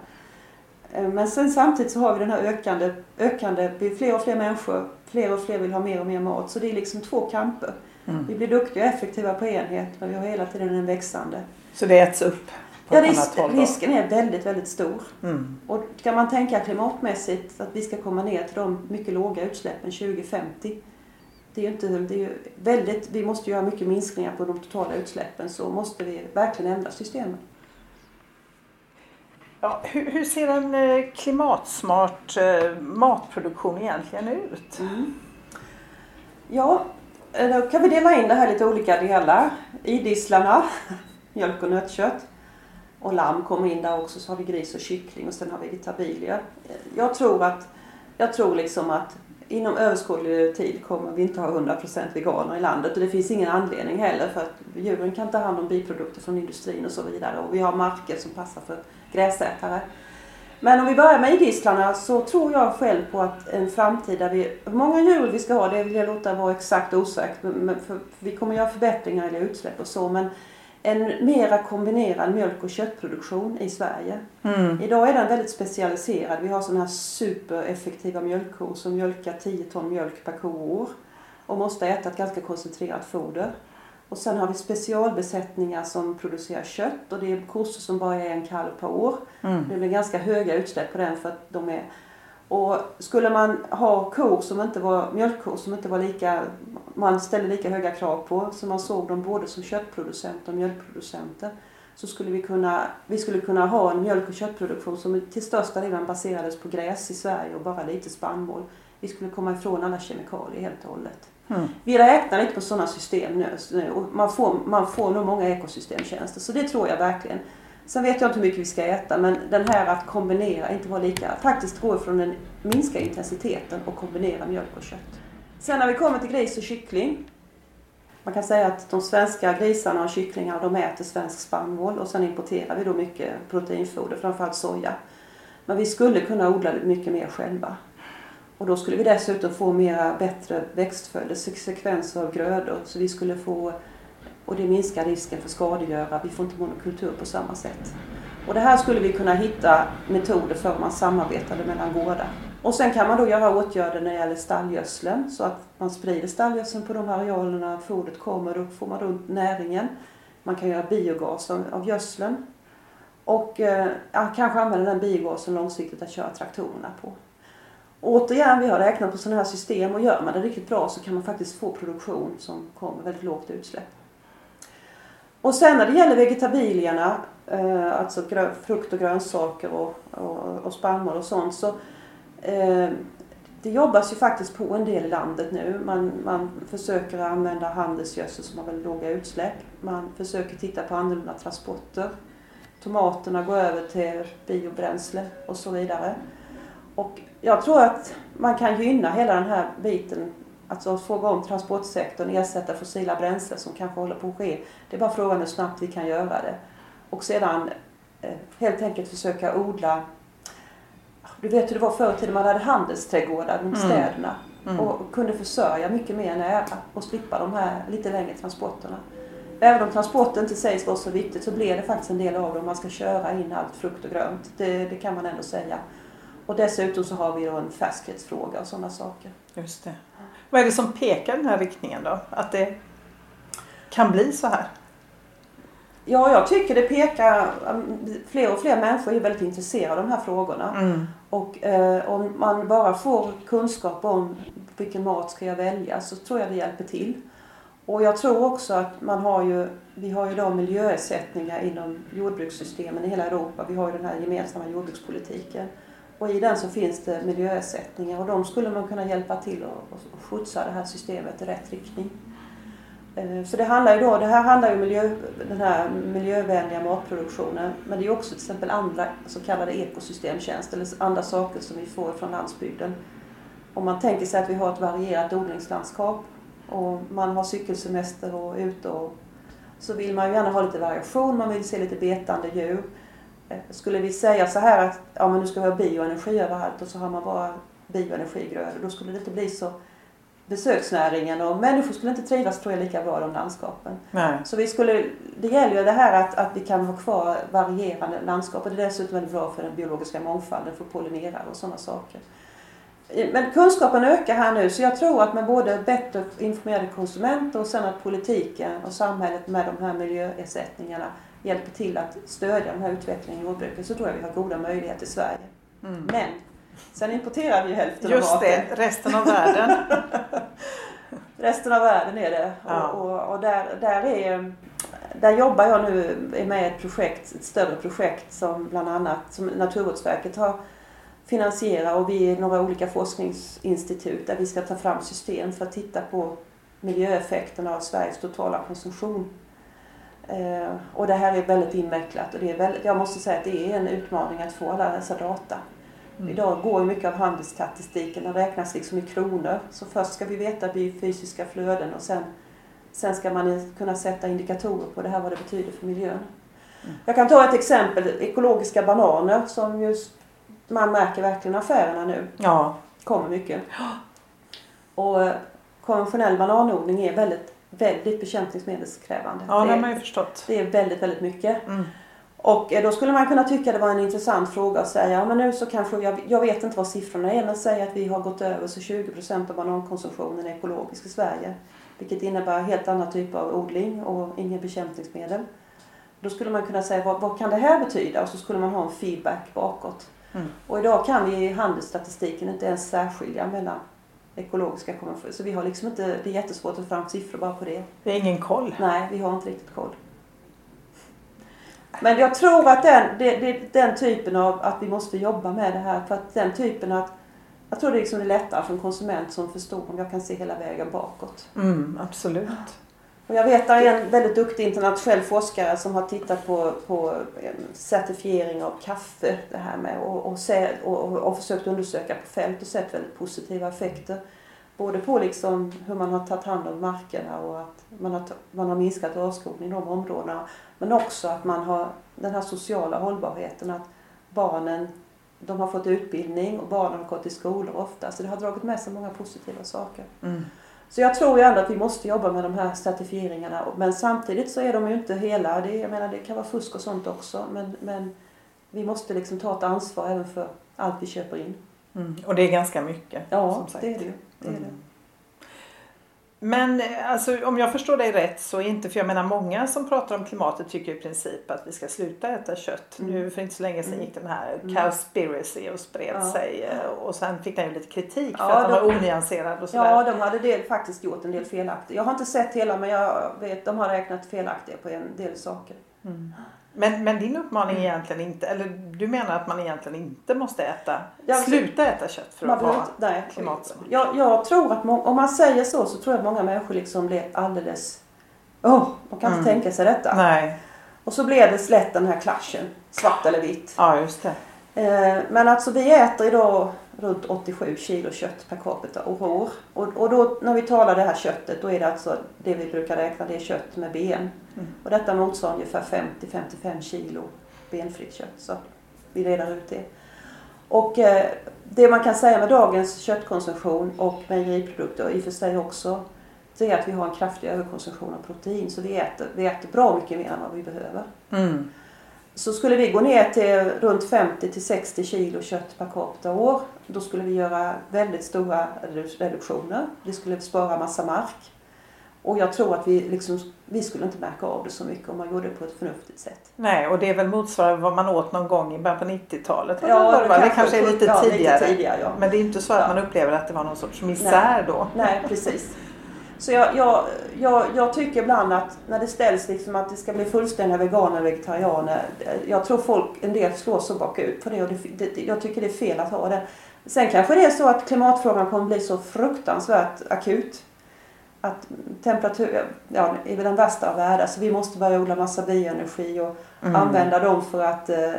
Speaker 1: Eh, men sen samtidigt så har vi den här ökande, ökande, fler och fler människor, fler och fler vill ha mer och mer mat. Så det är liksom två kamper. Mm. Vi blir duktiga och effektiva på enhet men vi har hela tiden en växande.
Speaker 2: Så det äts upp? På
Speaker 1: ja, risk, risken är väldigt, väldigt stor. Mm. Och kan man tänka klimatmässigt att vi ska komma ner till de mycket låga utsläppen 2050. Det är ju inte, det är ju väldigt, vi måste göra mycket minskningar på de totala utsläppen så måste vi verkligen ändra systemen.
Speaker 2: Ja, hur, hur, ser en eh, klimatsmart eh, matproduktion egentligen ut? Mm.
Speaker 1: Ja, eh, då kan vi dela in det här lite olika delar. Idisslarna, mjölk och nötkött. Och lamm kommer in där också, så har vi gris och kyckling och sen har vi vegetabilier. Jag tror att, jag tror liksom att inom överskådlig tid kommer vi inte ha 100% veganer i landet och det finns ingen anledning heller för att djuren kan ta hand om biprodukter från industrin och så vidare och vi har marker som passar för gräsätare. Men om vi börjar med idisslarna så tror jag själv på att en framtid där vi, hur många djur vi ska ha det vill jag låta vara exakt osäkert för vi kommer göra förbättringar i utsläpp och så men en mera kombinerad mjölk och köttproduktion i Sverige. Mm. Idag är den väldigt specialiserad. Vi har sådana här supereffektiva mjölkkor som mjölkar 10 ton mjölk per ko och år och måste äta ett ganska koncentrerat foder. Och sen har vi specialbesättningar som producerar kött och det är kossor som bara är en kalv per år. Mm. Det blir ganska höga utsläpp på den för att de är och skulle man ha kor som inte var mjölkkor som inte var lika, man ställde lika höga krav på, så man såg dem både som köttproducenter och mjölkproducenter, så skulle vi kunna, vi skulle kunna ha en mjölk och köttproduktion som till största delen baserades på gräs i Sverige och bara lite spannmål. Vi skulle komma ifrån alla kemikalier helt och hållet. Mm. Vi räknar inte på sådana system nu man får, man får nog många ekosystemtjänster så det tror jag verkligen. Sen vet jag inte hur mycket vi ska äta men den här att kombinera, inte vara lika, faktiskt gå ifrån den minska intensiteten och kombinera mjölk och kött. Sen när vi kommer till gris och kyckling. Man kan säga att de svenska grisarna och kycklingarna de äter svensk spannmål och sen importerar vi då mycket proteinfoder, framförallt soja. Men vi skulle kunna odla mycket mer själva. Och då skulle vi dessutom få mera bättre växtföljder, sekvenser av grödor. Så vi skulle få och det minskar risken för skadegörare. Vi får inte monokultur på samma sätt. Och det här skulle vi kunna hitta metoder för om man samarbetade mellan gårdar. Och sen kan man då göra åtgärder när det gäller stallgödseln så att man sprider stallgödseln på de arealerna fodret kommer. Då får man runt näringen. Man kan göra biogas av gödseln. Och eh, kanske använda den biogasen långsiktigt att köra traktorerna på. Och återigen, vi har räknat på sådana här system och gör man det riktigt bra så kan man faktiskt få produktion som kommer väldigt lågt utsläpp. Och sen när det gäller vegetabilierna, eh, alltså frukt och grönsaker och, och, och spannmål och sånt så eh, det jobbas ju faktiskt på en del i landet nu. Man, man försöker använda handelsgödsel som har väldigt låga utsläpp. Man försöker titta på annorlunda transporter. Tomaterna går över till biobränsle och så vidare. Och jag tror att man kan gynna hela den här biten, alltså få igång transportsektorn, ersätta fossila bränslen som kanske håller på att ske. Det är bara frågan hur snabbt vi kan göra det. Och sedan eh, helt enkelt försöka odla du vet hur det var förr i tiden, man hade handelsträdgårdar runt
Speaker 2: Mm.
Speaker 1: städerna
Speaker 2: Mm.
Speaker 1: och kunde försörja mycket mer nära och slippa de här lite längre transporterna. Även om transporten inte sägs vara så viktigt så blir det faktiskt en del av det om man ska köra in allt frukt och grönt. Det, det kan man ändå säga. Och dessutom så har vi då en färskhetsfråga och sådana saker.
Speaker 2: Just det. Vad är det som pekar den här riktningen då? Att det kan bli så här?
Speaker 1: Ja, jag tycker det pekar, fler och fler människor är väldigt intresserade av de här frågorna.
Speaker 2: Mm.
Speaker 1: Och eh, om man bara får kunskap om vilken mat ska jag välja så tror jag det hjälper till. Och jag tror också att man har ju, vi har ju då miljöersättningar inom jordbrukssystemen i hela Europa. Vi har ju den här gemensamma jordbrukspolitiken. Och i den så finns det miljöersättningar och de skulle man kunna hjälpa till och, skjutsa det här systemet i rätt riktning. Eh, För det handlar ju då, det här handlar ju om miljö, den här miljövänliga matproduktionen men det är också till exempel andra så kallade ekosystemtjänster eller andra saker som vi får från landsbygden. Om man tänker sig att vi har ett varierat odlingslandskap och man har cykelsemester och är ute och så vill man ju gärna ha lite variation, man vill se lite betande djur. Eh, Skulle vi säga så här att ja, men nu ska vi ha bioenergi överallt och så har man bara bioenergigrödor, då skulle det inte bli så besöksnäringen och människor skulle inte trivas tror jag lika bra i de landskapen.
Speaker 2: Nej.
Speaker 1: Så vi skulle, det gäller ju det här att, att vi kan ha kvar varierande landskap och det är dessutom väldigt bra för den biologiska mångfalden, för pollinerare och sådana saker. Men kunskapen ökar här nu så jag tror att med både bättre informerade konsumenter och sen att politiken och samhället med de här miljöersättningarna hjälper till att stödja den här utvecklingen i jordbruket så tror jag vi har goda möjligheter i Sverige.
Speaker 2: Mm.
Speaker 1: Men sen importerar vi ju hälften av
Speaker 2: Just
Speaker 1: maten.
Speaker 2: det, resten av världen.
Speaker 1: Resten av världen är det.
Speaker 2: Ja.
Speaker 1: Och, och, och där, där, är, där jobbar jag nu med ett projekt, ett större projekt som bland annat som Naturvårdsverket har finansierat och vi är några olika forskningsinstitut där vi ska ta fram system för att titta på miljöeffekterna av Sveriges totala konsumtion. Eh, och det här är väldigt invecklat och det är väldigt, jag måste säga att det är en utmaning att få alla dessa data.
Speaker 2: Mm.
Speaker 1: Idag går ju mycket av handelsstatistiken, den räknas liksom i kronor. Så först ska vi veta fysiska flöden och sen, sen ska man kunna sätta indikatorer på det här vad det betyder för miljön.
Speaker 2: Mm.
Speaker 1: Jag kan ta ett exempel, ekologiska bananer som just man märker verkligen affärerna nu.
Speaker 2: Ja.
Speaker 1: Kommer mycket. Och konventionell bananodling är väldigt, väldigt bekämpningsmedelskrävande.
Speaker 2: ja, det
Speaker 1: det,
Speaker 2: har man ju förstått.
Speaker 1: det är väldigt, väldigt mycket.
Speaker 2: Mm.
Speaker 1: Och eh, då skulle man kunna tycka det var en intressant fråga att säga, ja men nu så kanske, jag, jag vet inte vad siffrorna är, men säg att vi har gått över så 20% av banankonsumtionen är ekologisk i Sverige. Vilket innebär helt annan typ av odling och inga bekämpningsmedel. Då skulle man kunna säga, vad, vad kan det här betyda? Och så skulle man ha en feedback bakåt.
Speaker 2: Mm.
Speaker 1: Och idag kan vi i handelsstatistiken inte ens särskilja mellan ekologiska konventioner. Så vi har liksom inte, det är jättesvårt att få fram siffror bara på det.
Speaker 2: Det är ingen koll.
Speaker 1: Nej, vi har inte riktigt koll. Men jag tror att den, det, det, den typen av, att vi måste jobba med det här för att den typen av, jag tror det liksom det är lättare för en konsument som förstår om jag kan se hela vägen bakåt.
Speaker 2: Mm, absolut.
Speaker 1: Och jag vet att en väldigt duktig internationell forskare som har tittat på, på eh, certifiering av kaffe det här med och, och, se, och, och försökt undersöka på fält och sett väldigt positiva effekter. Både på liksom hur man har tagit hand om markerna och att man har, man har minskat avskogning i de områdena. Men också att man har den här sociala hållbarheten att barnen de har fått utbildning och barnen har gått i skolor ofta. Så det har dragit med sig många positiva saker.
Speaker 2: Mm.
Speaker 1: Så jag tror ju ändå att vi måste jobba med de här certifieringarna. Men samtidigt så är de ju inte hela. Det, jag menar det kan vara fusk och sånt också. Men, men vi måste liksom ta ett ansvar även för allt vi köper in.
Speaker 2: Mm. Och det är ganska mycket.
Speaker 1: Ja,
Speaker 2: som sagt.
Speaker 1: det är det ju. Det är
Speaker 2: Mm.
Speaker 1: det.
Speaker 2: Men eh, alltså, om jag förstår dig rätt så inte, för jag menar många som pratar om klimatet tycker i princip att vi ska sluta äta kött.
Speaker 1: Mm.
Speaker 2: Nu för inte så länge sedan
Speaker 1: Mm.
Speaker 2: gick den här
Speaker 1: Mm.
Speaker 2: Cowspiracy och spred
Speaker 1: Ja.
Speaker 2: sig eh, och sen fick den ju lite kritik för
Speaker 1: Ja,
Speaker 2: att var
Speaker 1: de-
Speaker 2: onyanserad och sådär.
Speaker 1: Ja, de hade del, faktiskt gjort en del felaktigt. Jag har inte sett hela men jag vet de har räknat felaktigt på en del saker.
Speaker 2: Mm. Men, men din uppmaning
Speaker 1: Mm.
Speaker 2: är egentligen inte, eller du menar att man egentligen inte måste äta,
Speaker 1: Jag-
Speaker 2: sluta äta kött för
Speaker 1: Man
Speaker 2: att vara
Speaker 1: nej.
Speaker 2: klimatsmart?
Speaker 1: Jag, jag tror att må, om man säger så så tror jag att många människor liksom blir alldeles... Åh, de kan inte
Speaker 2: Mm.
Speaker 1: tänka sig detta.
Speaker 2: Nej,
Speaker 1: Och så blir det lätt den här klaschen, svart eller vitt.
Speaker 2: ja just det.
Speaker 1: Eh, Men alltså vi äter idag runt 87 kilo kött per capita och år. Och, och då när vi talar det här köttet då är det alltså det vi brukar räkna det är kött med ben. Mm. Och detta motsvarar ungefär 50-55 kilo benfritt kött. Så vi reder ut det. Och eh, det man kan säga med dagens köttkonsumtion och mejeriprodukter i och för sig också det är att vi har en kraftig överkonsumtion av protein så vi äter, vi äter bra mycket mer än vad vi behöver. Mm. Så skulle vi gå ner till runt 50 till 60 kilo kött per capita år då skulle vi göra väldigt stora reduktioner. Vi skulle spara massa mark. Och jag tror att vi, liksom, vi skulle inte märka av det så mycket om man gjorde det på ett förnuftigt sätt.
Speaker 2: Nej, och det är väl motsvarande vad man åt någon gång i början på 90-talet?
Speaker 1: Ja,
Speaker 2: det, det, det kanske är lite
Speaker 1: ja,
Speaker 2: tidigare.
Speaker 1: Lite tidigare ja.
Speaker 2: Men det är inte så att man upplever att det var någon sorts misär
Speaker 1: Nej.
Speaker 2: då?
Speaker 1: Nej, precis. Så jag, jag, jag, jag, tycker ibland att när det ställs liksom att det ska bli fullständiga veganer och vegetarianer. Jag tror folk, en del slår så bakut på det och det, det, jag tycker det är fel att ha det. Sen kanske det är så att klimatfrågan kommer bli så fruktansvärt akut. Att temperatur, ja, är den värsta av världar så vi måste börja odla massa bioenergi och mm. använda dem för att eh,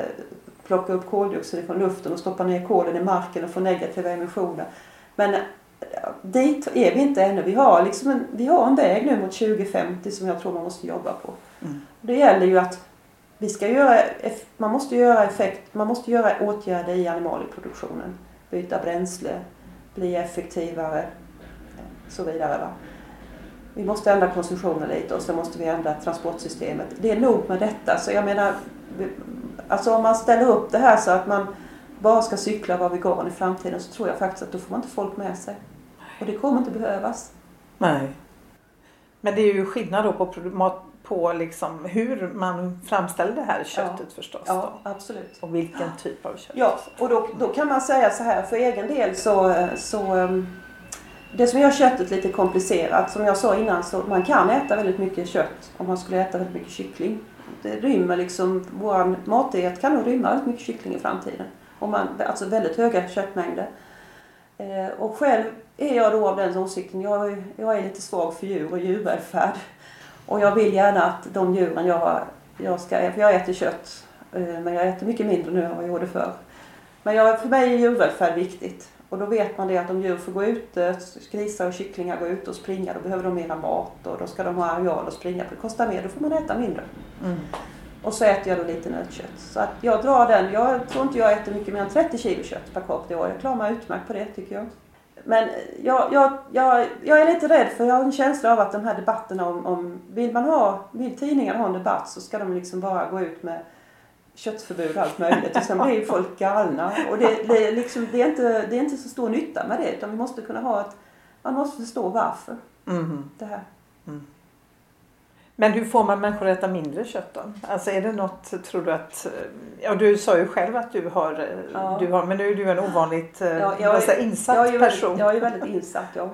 Speaker 1: plocka upp koldioxid från luften och stoppa ner kolen i marken och få negativa emissioner. Men dit är vi inte ännu. Vi har, liksom en, vi har en väg nu mot 2050 som jag tror man måste jobba på. Mm. Det gäller ju att vi ska göra, man måste göra effekt, man måste göra åtgärder i animalieproduktionen. Byta bränsle, bli effektivare och så vidare. Va? Vi måste ändra konsumtionen lite och så måste vi ändra transportsystemet. Det är nog med detta. Så jag menar, alltså om man ställer upp det här så att man bara ska cykla och vara vegan i framtiden så tror jag faktiskt att då får man inte folk med sig. Och det kommer inte behövas.
Speaker 2: Nej. Men det är ju skillnad då på, på liksom hur man framställer det här köttet ja. förstås.
Speaker 1: Ja, absolut.
Speaker 2: Och vilken typ av kött.
Speaker 1: Ja, och då, då kan man säga så här för egen del så, så um, det som gör köttet lite komplicerat, som jag sa innan, så man kan äta väldigt mycket kött om man skulle äta väldigt mycket kyckling. Det rymmer liksom, våran matdiet kan nog rymma väldigt mycket kyckling i framtiden. Om man, alltså väldigt höga köttmängder. Eh, och själv är jag då av den åsikten, jag, jag är lite svag för djur och djurvälfärd. Och jag vill gärna att de djuren jag, jag ska, för jag äter kött, eh, men jag äter mycket mindre nu än vad jag gjorde förr. Men jag, för mig är djurvälfärd viktigt. Och då vet man det att om djur får gå ute, grisar och kycklingar går ut och springa, då behöver de mera mat och då ska de ha areal att springa på. Det kostar mer, då får man äta mindre. Mm. Och så äter jag då lite nötkött. Så att jag drar den. Jag tror inte jag äter mycket mer än 30 kilo kött per capita i år. Jag klarar mig utmärkt på det tycker jag. Men jag, jag, jag, jag är lite rädd för jag har en känsla av att de här debatterna om, om vill man ha, vill tidningarna ha en debatt så ska de liksom bara gå ut med köttförbud och allt möjligt och sen blir folk galna. Och det, det, liksom, det, är inte, det är inte så stor nytta med det utan vi måste kunna ha ett, man måste förstå varför mm. det här. Mm.
Speaker 2: Men hur får man människor att äta mindre kött då? Alltså är det något, tror du att, ja du sa ju själv att du har, ja. du har men nu är du en ovanligt ja, jag är, insatt
Speaker 1: jag är
Speaker 2: person.
Speaker 1: Väldigt, jag är väldigt insatt ja.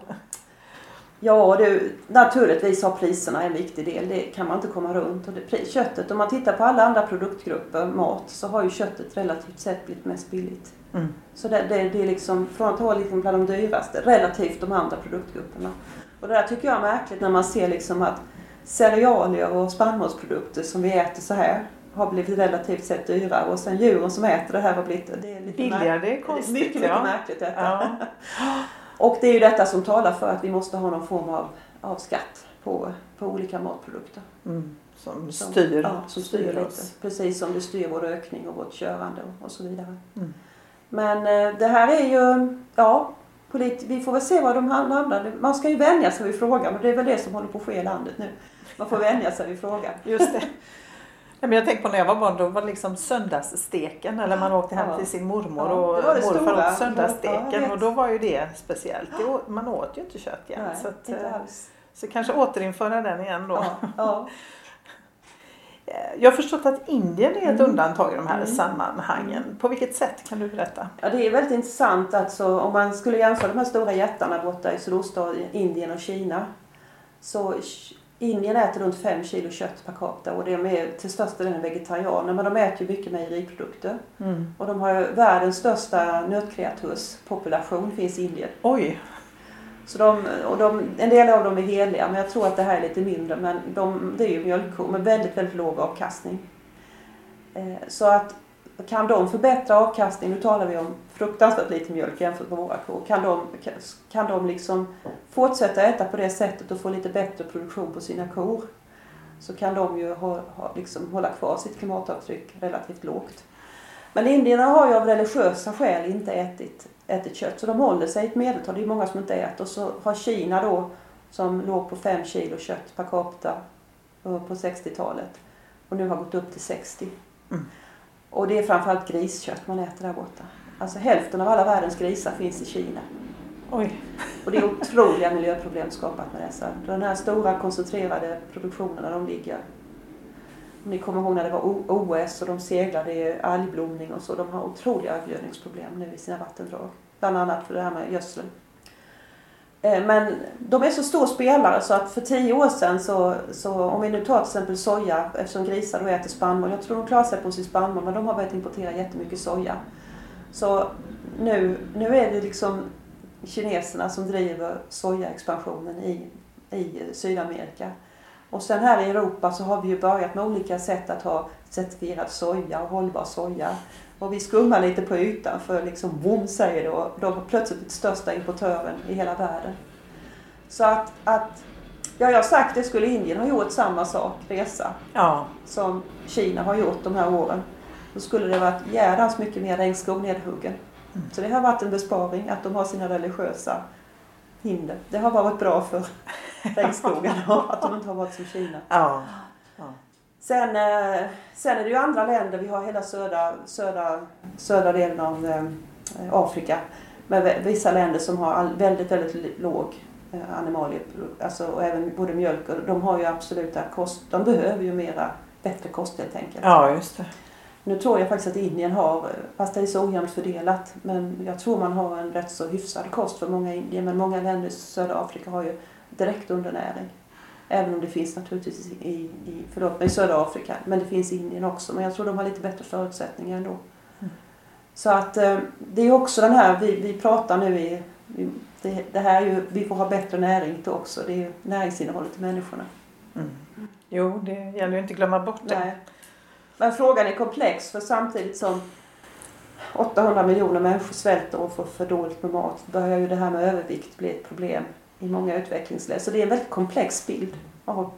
Speaker 1: Ja, det, naturligtvis har priserna en viktig del. Det kan man inte komma runt. Och det, köttet, om man tittar på alla andra produktgrupper, mat, så har ju köttet relativt sett blivit mest billigt. Mm. Så det, det, det, är liksom, från att vara liksom bland de dyraste, relativt de andra produktgrupperna. Och det där tycker jag är märkligt när man ser liksom att cerealier och spannmålsprodukter som vi äter så här har blivit relativt sett dyrare och sen djuren som äter det här har blivit
Speaker 2: det är lite billigare. Det är konstigt.
Speaker 1: Mycket, mycket märkligt detta. Ja. och det är ju detta som talar för att vi måste ha någon form av, av skatt på, på olika matprodukter.
Speaker 2: Mm. Som styr,
Speaker 1: ja, som styr lite. Oss. Precis som det styr vår ökning och vårt körande och, och så vidare. Mm. Men eh, det här är ju, ja, polit vi får väl se var de hamnar. Man ska ju vänja sig vid frågan och det är väl det som håller på att ske i landet nu. Man får vänja sig vid frågan.
Speaker 2: Just det. Ja, men jag tänker på när jag var barn, då var det liksom söndagssteken eller man åkte hem ja. till sin mormor ja, och morfar åt söndagssteken ja, och då var ju det speciellt. Man åt ju inte kött igen. Nej, så, att, inte eh, alls. så kanske återinföra den igen då. Ja, eh, jag har förstått att Indien är ett mm. undantag i de här mm. sammanhangen. På vilket sätt kan du berätta?
Speaker 1: Ja, det är väldigt intressant alltså, om man skulle jämföra de här stora jättarna borta i Sydostasien, Indien och Kina. Så Indien äter runt 5 kilo kött per capita och de är till största delen vegetarianer men de äter ju mycket mejeriprodukter. Mm. Och de har världens största nötkreaturspopulation finns i Indien.
Speaker 2: Oj!
Speaker 1: Så de, och de, en del av dem är heliga men jag tror att det här är lite mindre men de, det är ju mjölkkor med väldigt, väldigt låg avkastning. Eh, så att kan de förbättra avkastningen, nu talar vi om fruktansvärt lite mjölk jämfört med våra kor, kan de, kan de liksom fortsätta äta på det sättet och få lite bättre produktion på sina kor så kan de ju ha, ha, liksom hålla kvar sitt klimatavtryck relativt lågt. Men indierna har ju av religiösa skäl inte ätit, ätit kött så de håller sig i ett medeltal. Det är många som inte äter. Och så har Kina då som låg på 5 kilo kött per capita på 60-talet och nu har gått upp till 60. Mm. Och det är framförallt griskött man äter där borta. Alltså hälften av alla världens grisar finns i Kina.
Speaker 2: Oj.
Speaker 1: Och det är otroliga miljöproblem skapat med dessa. Den här stora koncentrerade produktionen de ligger. Ni kommer ihåg när det var OS och de seglade i algblomning och så. De har otroliga övergödningsproblem nu i sina vattendrag. Bland annat för det här med gödseln. Eh, men de är så stor spelare så att för tio år sedan så, så om vi nu tar till exempel soja eftersom grisar då äter spannmål. Jag tror de klarar sig på sin spannmål men de har börjat importera jättemycket soja. Så nu, nu är det liksom kineserna som driver sojaexpansionen i, i Sydamerika. Och sen här i Europa så har vi ju börjat med olika sätt att ha certifierad soja och hållbar soja. Och vi skummar lite på ytan för liksom boom säger det och de var plötsligt den största importören i hela världen. Så att, att ja jag har sagt det skulle Indien ha gjort samma sak, resa,
Speaker 2: ja.
Speaker 1: som Kina har gjort de här åren. Då skulle det varit jädrans mycket mer regnskog nedhuggen. Mm. Så det har varit en besparing att de har sina religiösa hinder. Det har varit bra för regnskogen att de inte har varit som Kina.
Speaker 2: Ja. ja.
Speaker 1: Sen, eh, sen är det ju andra länder, vi har hela södra, södra, södra delen av eh, Afrika med vissa länder som har väldigt, väldigt låg eh, animalie, alltså och även både mjölk och de har ju absoluta kost, de behöver ju mera bättre kost helt enkelt.
Speaker 2: Ja, just det.
Speaker 1: Nu tror jag faktiskt att Indien har, fast det är så ojämnt fördelat, men jag tror man har en rätt så hyfsad kost för många indier. Men många länder i södra Afrika har ju direkt undernäring. Även om det finns naturligtvis i, i, förlåt, i södra Afrika, men det finns i Indien också. Men jag tror de har lite bättre förutsättningar ändå. Mm. Så att eh, det är också den här, vi, vi pratar nu i, det, det här är ju, vi får ha bättre näring till också. Det är ju näringsinnehållet i människorna.
Speaker 2: Mm. Jo, det gäller ju inte att glömma bort det.
Speaker 1: Nej. Men frågan är komplex för samtidigt som 800 miljoner människor svälter och får för dåligt med mat börjar ju det här med övervikt bli ett problem i många utvecklingsländer. Så det är en väldigt komplex bild av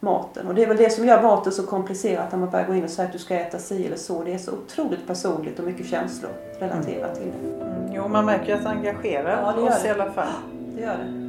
Speaker 1: maten. Och det är väl det som gör maten så komplicerat när man börjar gå in och säga att du ska äta si eller så. Det är så otroligt personligt och mycket känslor relaterat till det.
Speaker 2: Mm, jo, man märker ju att det engagerar ja, det oss det. i alla fall.
Speaker 1: Det gör det.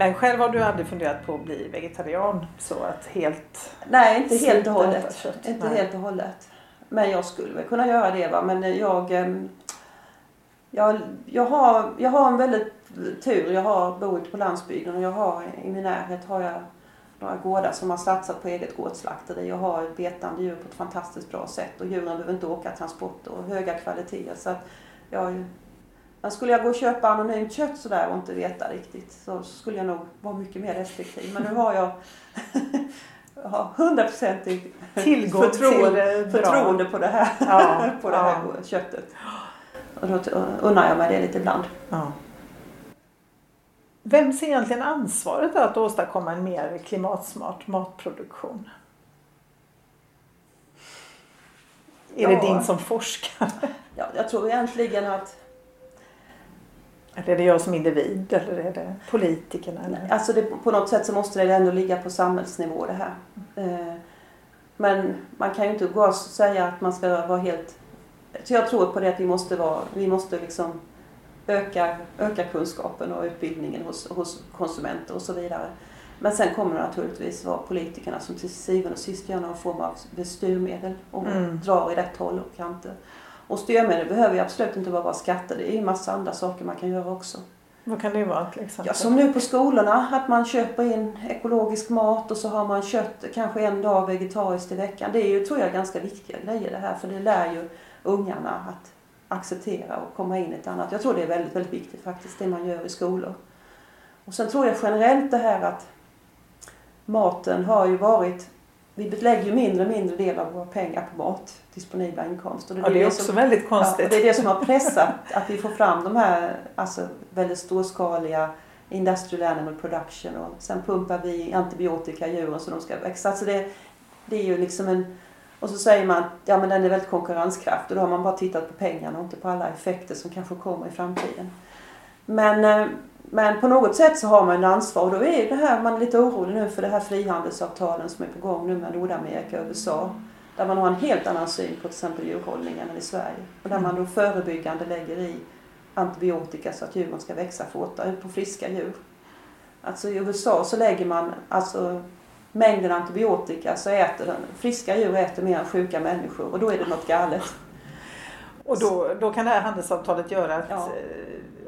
Speaker 2: Men själv har du aldrig funderat på att bli vegetarian så att helt...
Speaker 1: Nej, inte helt och hållet. Inte Nej. helt och hållet. Men jag skulle väl kunna göra det va. Men jag, ehm, jag, jag, har, jag har en väldigt tur. Jag har bott på landsbygden och jag har i min närhet har jag några gårdar som har satsat på eget gårdsslakteri Jag har betande djur på ett fantastiskt bra sätt och djuren behöver inte åka transporter och höga kvaliteter. Så att jag men skulle jag gå och köpa anonymt kött sådär och inte veta riktigt så skulle jag nog vara mycket mer restriktiv. Men nu har jag hundraprocentig förtroende, till förtroende på det här, ja, på det här ja. köttet. Och då unnar jag mig det lite ibland.
Speaker 2: Ja. Vem ser egentligen ansvaret att åstadkomma en mer klimatsmart matproduktion? Är det din som forskare?
Speaker 1: Ja, jag tror egentligen att
Speaker 2: eller är det jag som individ eller är det politikerna? Eller?
Speaker 1: Alltså det, på något sätt så måste det ändå ligga på samhällsnivå det här. Mm. Men man kan ju inte gå och säga att man ska vara helt... Så jag tror på det att vi måste, vara, vi måste liksom öka, öka kunskapen och utbildningen hos, hos konsumenter och så vidare. Men sen kommer det naturligtvis vara politikerna som till syvende och sist gör någon form av styrmedel och mm. drar i rätt håll och kanter. Och styrmedel behöver ju absolut inte bara vara skatter. Det är ju massa andra saker man kan göra också.
Speaker 2: Vad kan det vara till exempel?
Speaker 1: Ja, som nu på skolorna, att man köper in ekologisk mat och så har man kött kanske en dag vegetariskt i veckan. Det är ju, tror jag, ganska viktiga grejer det här för det lär ju ungarna att acceptera och komma in i ett annat. Jag tror det är väldigt, väldigt viktigt faktiskt, det man gör i skolor. Och sen tror jag generellt det här att maten har ju varit vi lägger ju mindre och mindre del av våra pengar på mat, disponibla inkomster.
Speaker 2: Det, ja, det är också som, väldigt konstigt.
Speaker 1: Ja, det är det som har pressat att vi får fram de här alltså, väldigt storskaliga industrial animal production och sen pumpar vi antibiotika i djuren så de ska växa. Alltså det, det är ju liksom en... Och så säger man att ja, men den är väldigt konkurrenskraftig och då har man bara tittat på pengarna och inte på alla effekter som kanske kommer i framtiden. Men eh, men på något sätt så har man en ansvar och då är det här, man är lite orolig nu för det här frihandelsavtalen som är på gång nu med Nordamerika och USA. Där man har en helt annan syn på till exempel djurhållningen än i Sverige. Och där man då förebyggande lägger i antibiotika så att djuren ska växa fortare på friska djur. Alltså i USA så lägger man alltså mängden antibiotika så äter den, friska djur äter mer än sjuka människor och då är det något galet.
Speaker 2: Och då, då kan det här handelsavtalet göra att, ja.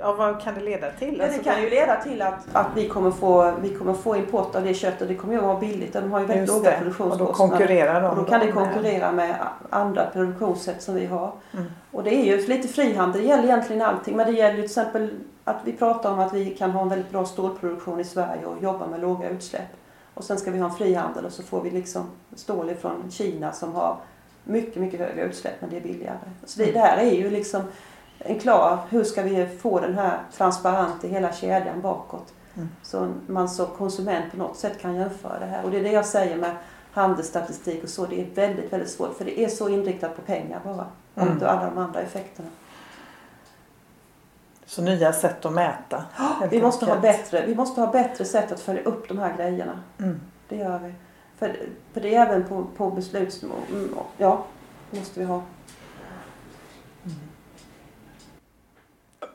Speaker 2: Ja vad kan det leda till?
Speaker 1: Ja, det alltså, kan ju leda till att, att vi, kommer få, vi kommer få import av det köttet. Det kommer ju vara billigt. De har ju väldigt låga produktionskostnader.
Speaker 2: Och då konkurrerar de.
Speaker 1: Och då kan det konkurrera med andra produktionssätt som vi har. Mm. Och det är ju lite frihandel. Det gäller egentligen allting. Men det gäller ju till exempel att vi pratar om att vi kan ha en väldigt bra stålproduktion i Sverige och jobba med låga utsläpp. Och sen ska vi ha en frihandel och så får vi liksom stål ifrån Kina som har mycket, mycket högre utsläpp men det är billigare. Så det, det här är ju liksom en klar, hur ska vi få den här transparent i hela kedjan bakåt? Mm. Så man som konsument på något sätt kan jämföra det här. Och det är det jag säger med handelsstatistik och så. Det är väldigt, väldigt svårt för det är så inriktat på pengar bara. Och mm. inte alla de andra effekterna.
Speaker 2: Så nya sätt att mäta?
Speaker 1: vi, måste ha bättre, vi måste ha bättre sätt att följa upp de här grejerna. Mm. Det gör vi. För, för det är även på, på beslutsnivå. Ja, måste vi ha.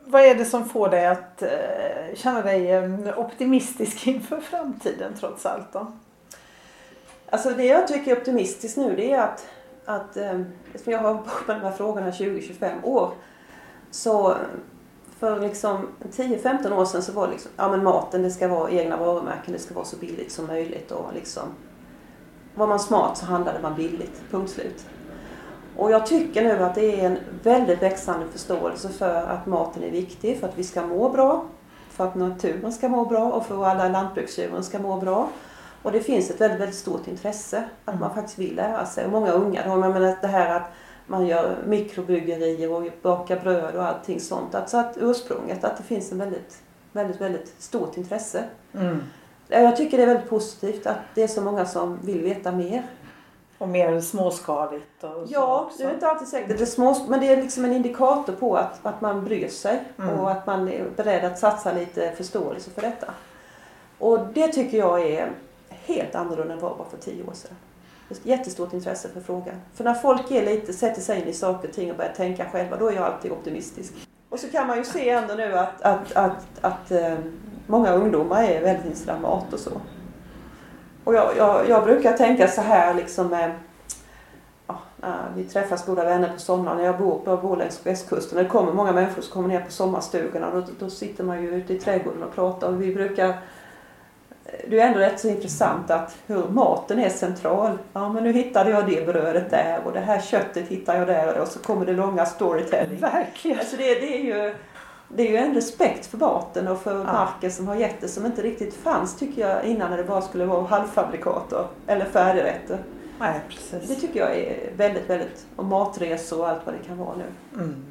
Speaker 2: Vad är det som får dig att eh, känna dig eh, optimistisk inför framtiden trots allt då?
Speaker 1: Alltså det jag tycker är optimistiskt nu det är att, att eh, eftersom jag har hållit på med de här frågorna 20-25 år så för liksom 10-15 år sedan så var det liksom, ja men maten det ska vara egna varumärken, det ska vara så billigt som möjligt och liksom var man smart så handlade man billigt, punkt slut. Och jag tycker nu att det är en väldigt växande förståelse för att maten är viktig för att vi ska må bra, för att naturen ska må bra och för att alla lantbruksdjuren ska må bra. Och det finns ett väldigt, väldigt stort intresse att mm. man faktiskt vill lära sig. Och många unga, då, men det här att man gör mikrobryggerier och bakar bröd och allting sånt. Alltså att ursprunget, att det finns en väldigt, väldigt, väldigt stort intresse. Mm. Jag tycker det är väldigt positivt att det är så många som vill veta mer.
Speaker 2: Och mer småskaligt? Och
Speaker 1: ja, också. det är inte alltid säkert. Det är små, men det är liksom en indikator på att, att man bryr sig mm. och att man är beredd att satsa lite förståelse för detta. Och det tycker jag är helt annorlunda än vad det var för tio år sedan. Ett jättestort intresse för frågan. För när folk är lite, sätter sig in i saker och ting och börjar tänka själva, då är jag alltid optimistisk. Och så kan man ju se ändå nu att, att, att, att, att eh, många ungdomar är väldigt av mat och så. Och jag, jag, jag brukar tänka så här liksom med ja, vi träffas goda vänner på sommaren. Jag bor, jag bor längs västkusten. Det kommer många människor som kommer ner på sommarstugorna. Då, då sitter man ju ute i trädgården och pratar. Och vi brukar, det är ändå rätt så intressant att hur maten är central. Ja men nu hittade jag det brödet där och det här köttet hittade jag där och så kommer det långa storytelling.
Speaker 2: Verkligen.
Speaker 1: Alltså det, det är ju det är ju en respekt för maten och för ja. marken som har gett det som inte riktigt fanns tycker jag innan när det bara skulle vara halvfabrikater eller färdigrätter.
Speaker 2: Nej, precis.
Speaker 1: Det tycker jag är väldigt, väldigt, och matresor och allt vad det kan vara nu. Mm.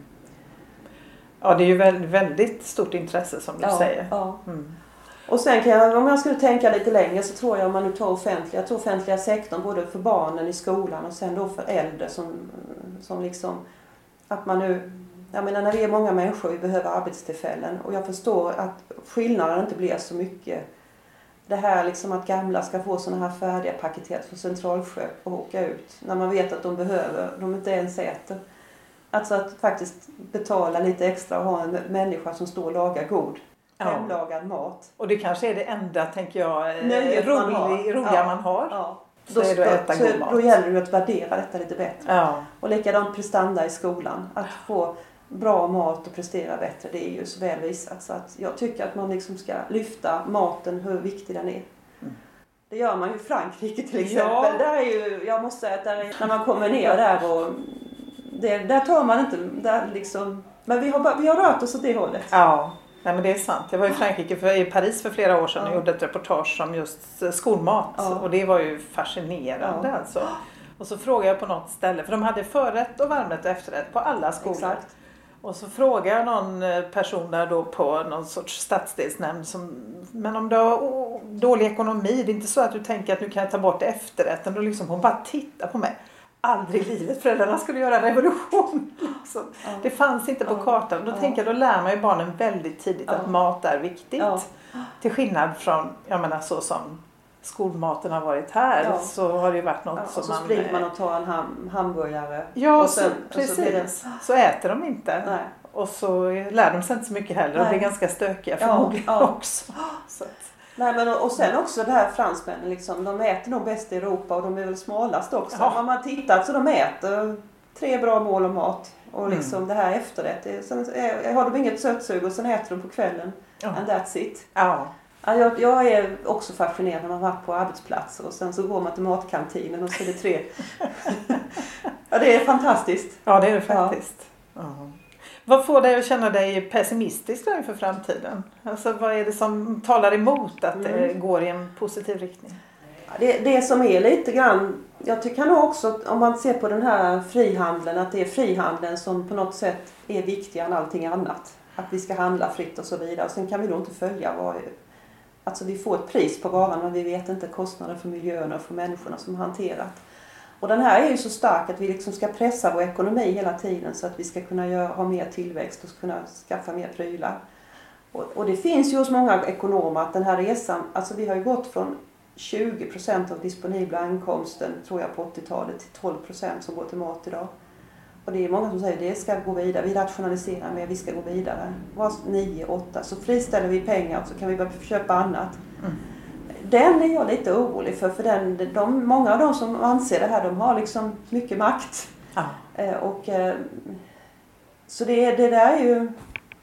Speaker 2: Ja, det är ju väldigt, väldigt stort intresse som du
Speaker 1: ja,
Speaker 2: säger.
Speaker 1: Ja. Mm. Och sen kan jag, om jag skulle tänka lite längre så tror jag om man nu tar offentliga, jag tror offentliga sektorn både för barnen i skolan och sen då för äldre som, som liksom, att man nu jag menar när vi är många människor, vi behöver arbetstillfällen och jag förstår att skillnaden inte blir så mycket. Det här liksom att gamla ska få sådana här färdiga paketet från centralsköp och åka ut när man vet att de behöver, de inte ens äter. Alltså att faktiskt betala lite extra och ha en människa som står och lagar god ja. hemlagad mat.
Speaker 2: Och det kanske är det enda, tänker jag, rolig, man har. roliga ja. man har. Ja.
Speaker 1: Så, då, god mat. då gäller det att värdera detta lite bättre. Ja. Och likadant prestanda i skolan. Att få bra mat och prestera bättre. Det är ju så väl visat. Så att jag tycker att man liksom ska lyfta maten, hur viktig den är.
Speaker 2: Mm.
Speaker 1: Det gör man ju i Frankrike till exempel.
Speaker 2: Ja.
Speaker 1: Där är ju, jag måste säga att där är, när man kommer ner där och det, där tar man inte, där liksom, men vi har, vi har rört oss åt det hållet.
Speaker 2: Ja, nej men det är sant. Jag var i Frankrike, för, i Paris för flera år sedan och
Speaker 1: Ja.
Speaker 2: gjorde ett reportage om just eh, skolmat.
Speaker 1: Ja.
Speaker 2: Och det var ju fascinerande
Speaker 1: Ja.
Speaker 2: alltså. Och så frågade jag på något ställe, för de hade förrätt och varmrätt och efterrätt på alla skolor.
Speaker 1: Exakt.
Speaker 2: Och så frågade jag någon eh, person där då på någon sorts stadsdelsnämnd som, men om du har oh, dålig ekonomi, det är inte så att du tänker att nu kan jag ta bort efterrätten. Och liksom, hon bara tittar på mig. Aldrig i livet, föräldrarna skulle göra revolution. Liksom.
Speaker 1: Ja.
Speaker 2: Det fanns inte på
Speaker 1: Ja.
Speaker 2: kartan. Då
Speaker 1: Ja.
Speaker 2: tänker jag, då lär man ju barnen väldigt tidigt att mat är viktigt. Till skillnad från, jag menar så som skolmaten har varit här
Speaker 1: Ja.
Speaker 2: så har det ju varit något
Speaker 1: Ja,
Speaker 2: som
Speaker 1: och så
Speaker 2: man...
Speaker 1: springer man
Speaker 2: eh,
Speaker 1: och tar en ham, hamburgare.
Speaker 2: Ja,
Speaker 1: och sen,
Speaker 2: så,
Speaker 1: och så det-
Speaker 2: precis. Så äter de inte.
Speaker 1: Nej.
Speaker 2: Och så lär de sig inte så mycket heller och
Speaker 1: Nej.
Speaker 2: blir ganska stökiga förmodligen
Speaker 1: ja.
Speaker 2: också. Så
Speaker 1: Nej men och och sen också det här fransmännen liksom, de äter nog bäst i Europa och de är väl smalast också.
Speaker 2: Ja.
Speaker 1: Om man tittar så de äter tre bra mål om mat och
Speaker 2: Mm.
Speaker 1: liksom det här efterrätt. Sen har de inget sötsug och sen äter de på kvällen.
Speaker 2: ja.
Speaker 1: And that's it.
Speaker 2: ja.
Speaker 1: Ja, jag, jag är också fascinerad när man varit på arbetsplatser och sen så går man till matkantinen och så är det tre. ja det är fantastiskt.
Speaker 2: ja, det är det faktiskt. Ja. Vad får dig att känna dig pessimistisk inför framtiden? Alltså, vad är det som talar emot att det
Speaker 1: Mm.
Speaker 2: går i en positiv riktning?
Speaker 1: Ja, Det, det som är lite grann, jag tycker nog också om man ser på den här frihandeln, att det är frihandeln som på något sätt är viktigare än allting annat. Att vi ska handla fritt och så vidare. Sen kan vi då inte följa vad, alltså vi får ett pris på varan men vi vet inte kostnaden för miljön och för människorna som hanterat. Och den här är ju så stark att vi liksom ska pressa vår ekonomi hela tiden så att vi ska kunna göra, ha mer tillväxt och kunna skaffa mer prylar. Och, och det finns ju hos många ekonomer att den här resan, alltså vi har ju gått från 20 procent av disponibla inkomsten tror jag på 80-talet till 12 procent som går till mat idag. Och det är många som säger att det ska gå vidare, vi rationaliserar mer, vi ska gå vidare. Var 9, 8 så friställer vi pengar och så kan vi börja köpa annat.
Speaker 2: Mm.
Speaker 1: Den är jag lite orolig för, för den, de, många av de som anser det här de har liksom mycket makt.
Speaker 2: Ja.
Speaker 1: Eh, och, eh, så det, det där är ju,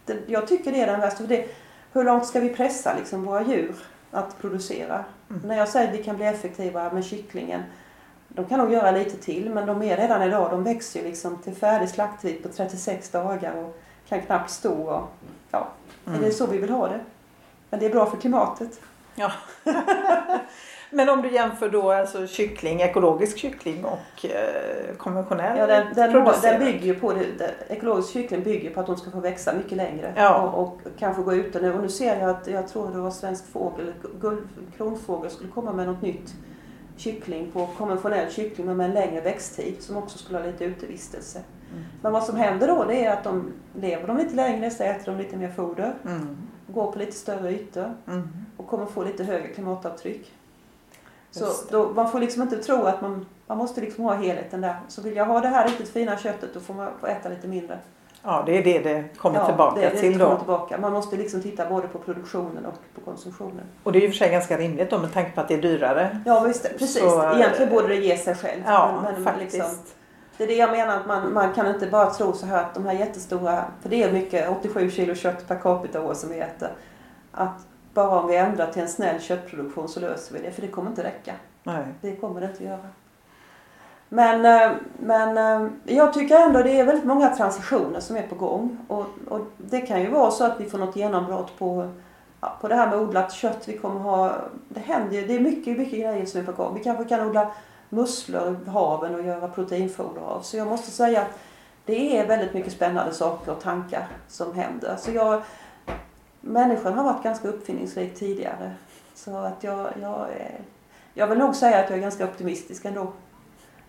Speaker 1: det, jag tycker det är den värsta. För det, hur långt ska vi pressa liksom våra djur att producera?
Speaker 2: Mm.
Speaker 1: När jag säger att vi kan bli effektivare med kycklingen, de kan nog göra lite till men de är redan idag, de växer ju liksom till färdig slaktvikt på 36 dagar och kan knappt stå. Och, ja,
Speaker 2: Mm.
Speaker 1: det är så vi vill ha det. Men det är bra för klimatet.
Speaker 2: Ja. Men om du jämför då alltså kyckling, ekologisk kyckling och eh, konventionell
Speaker 1: Ja, den, den, den bygger ju på det, det, ekologisk kyckling bygger på att de ska få växa mycket längre
Speaker 2: Ja.
Speaker 1: och, och kanske gå ute nu. Och nu ser jag att jag tror det var svensk fågel, kronfågel skulle komma med något nytt kyckling på konventionell kyckling men med en längre växttid som också skulle ha lite utevistelse.
Speaker 2: Mm.
Speaker 1: Men vad som händer då det är att de lever de lite längre så äter de lite mer foder,
Speaker 2: Mm.
Speaker 1: går på lite större ytor
Speaker 2: Mm.
Speaker 1: och kommer få lite högre klimatavtryck. Så då, man får liksom inte tro att man, man måste liksom ha helheten där. Så vill jag ha det här riktigt fina köttet då får man få äta lite mindre.
Speaker 2: Ja, det är det det kommer
Speaker 1: Ja,
Speaker 2: tillbaka
Speaker 1: det, det
Speaker 2: till
Speaker 1: kommer
Speaker 2: då.
Speaker 1: Tillbaka. Man måste liksom titta både på produktionen och på konsumtionen.
Speaker 2: Och det är ju för sig ganska rimligt då med tanke på att det är dyrare.
Speaker 1: Ja visst, precis.
Speaker 2: Så, eh,
Speaker 1: Egentligen borde det ge sig själv.
Speaker 2: Ja,
Speaker 1: Men- men
Speaker 2: faktiskt.
Speaker 1: liksom- det är det jag menar att man, man kan inte bara tro så här att de här jättestora, för det är mycket, 87 kilo kött per capita år som vi äter. Att bara om vi ändrar till en snäll köttproduktion så löser vi det, för det kommer inte räcka.
Speaker 2: Nej.
Speaker 1: Det kommer det inte att göra. Men, eh, men eh, jag tycker ändå det är väldigt många transitioner som är på gång. Och, och det kan ju vara så att vi får något genombrott på, på det här med odlat kött. Vi kommer ha, det händer ju, det är mycket, mycket grejer som är på gång. Vi kanske kan odla musslor i haven och göra proteinfoder av. Så jag måste säga att det är väldigt mycket spännande saker och tankar som händer. Så jag, människan har varit ganska uppfinningsrik tidigare. Så att jag, jag, jag vill nog säga att jag är ganska optimistisk ändå.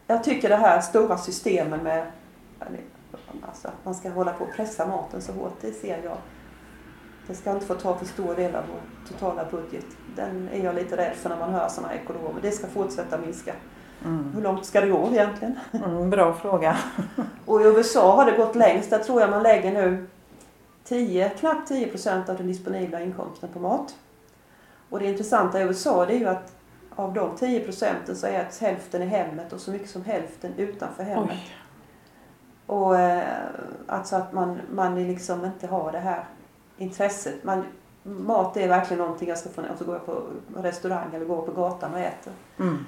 Speaker 1: Jag tycker det här stora systemen med alltså, att man ska hålla på och pressa maten så hårt, det ser jag. Det ska inte få ta för stor del av vår totala budget. Den är jag lite rädd för när man hör sådana ekonomer. Det ska fortsätta minska.
Speaker 2: Mm.
Speaker 1: Hur långt ska det gå egentligen?
Speaker 2: Mm, bra fråga.
Speaker 1: Och i USA har det gått längst. Där tror jag man lägger nu 10, knappt 10 procent av den disponibla inkomsten på mat. Och det intressanta i USA det är ju att av de 10 procenten så äts hälften i hemmet och så mycket som hälften utanför hemmet.
Speaker 2: Oj.
Speaker 1: Och eh, alltså att man, man liksom inte har det här intresset. Man, mat är verkligen någonting jag ska få och så går jag på restaurang eller går på gatan och äter.
Speaker 2: Mm.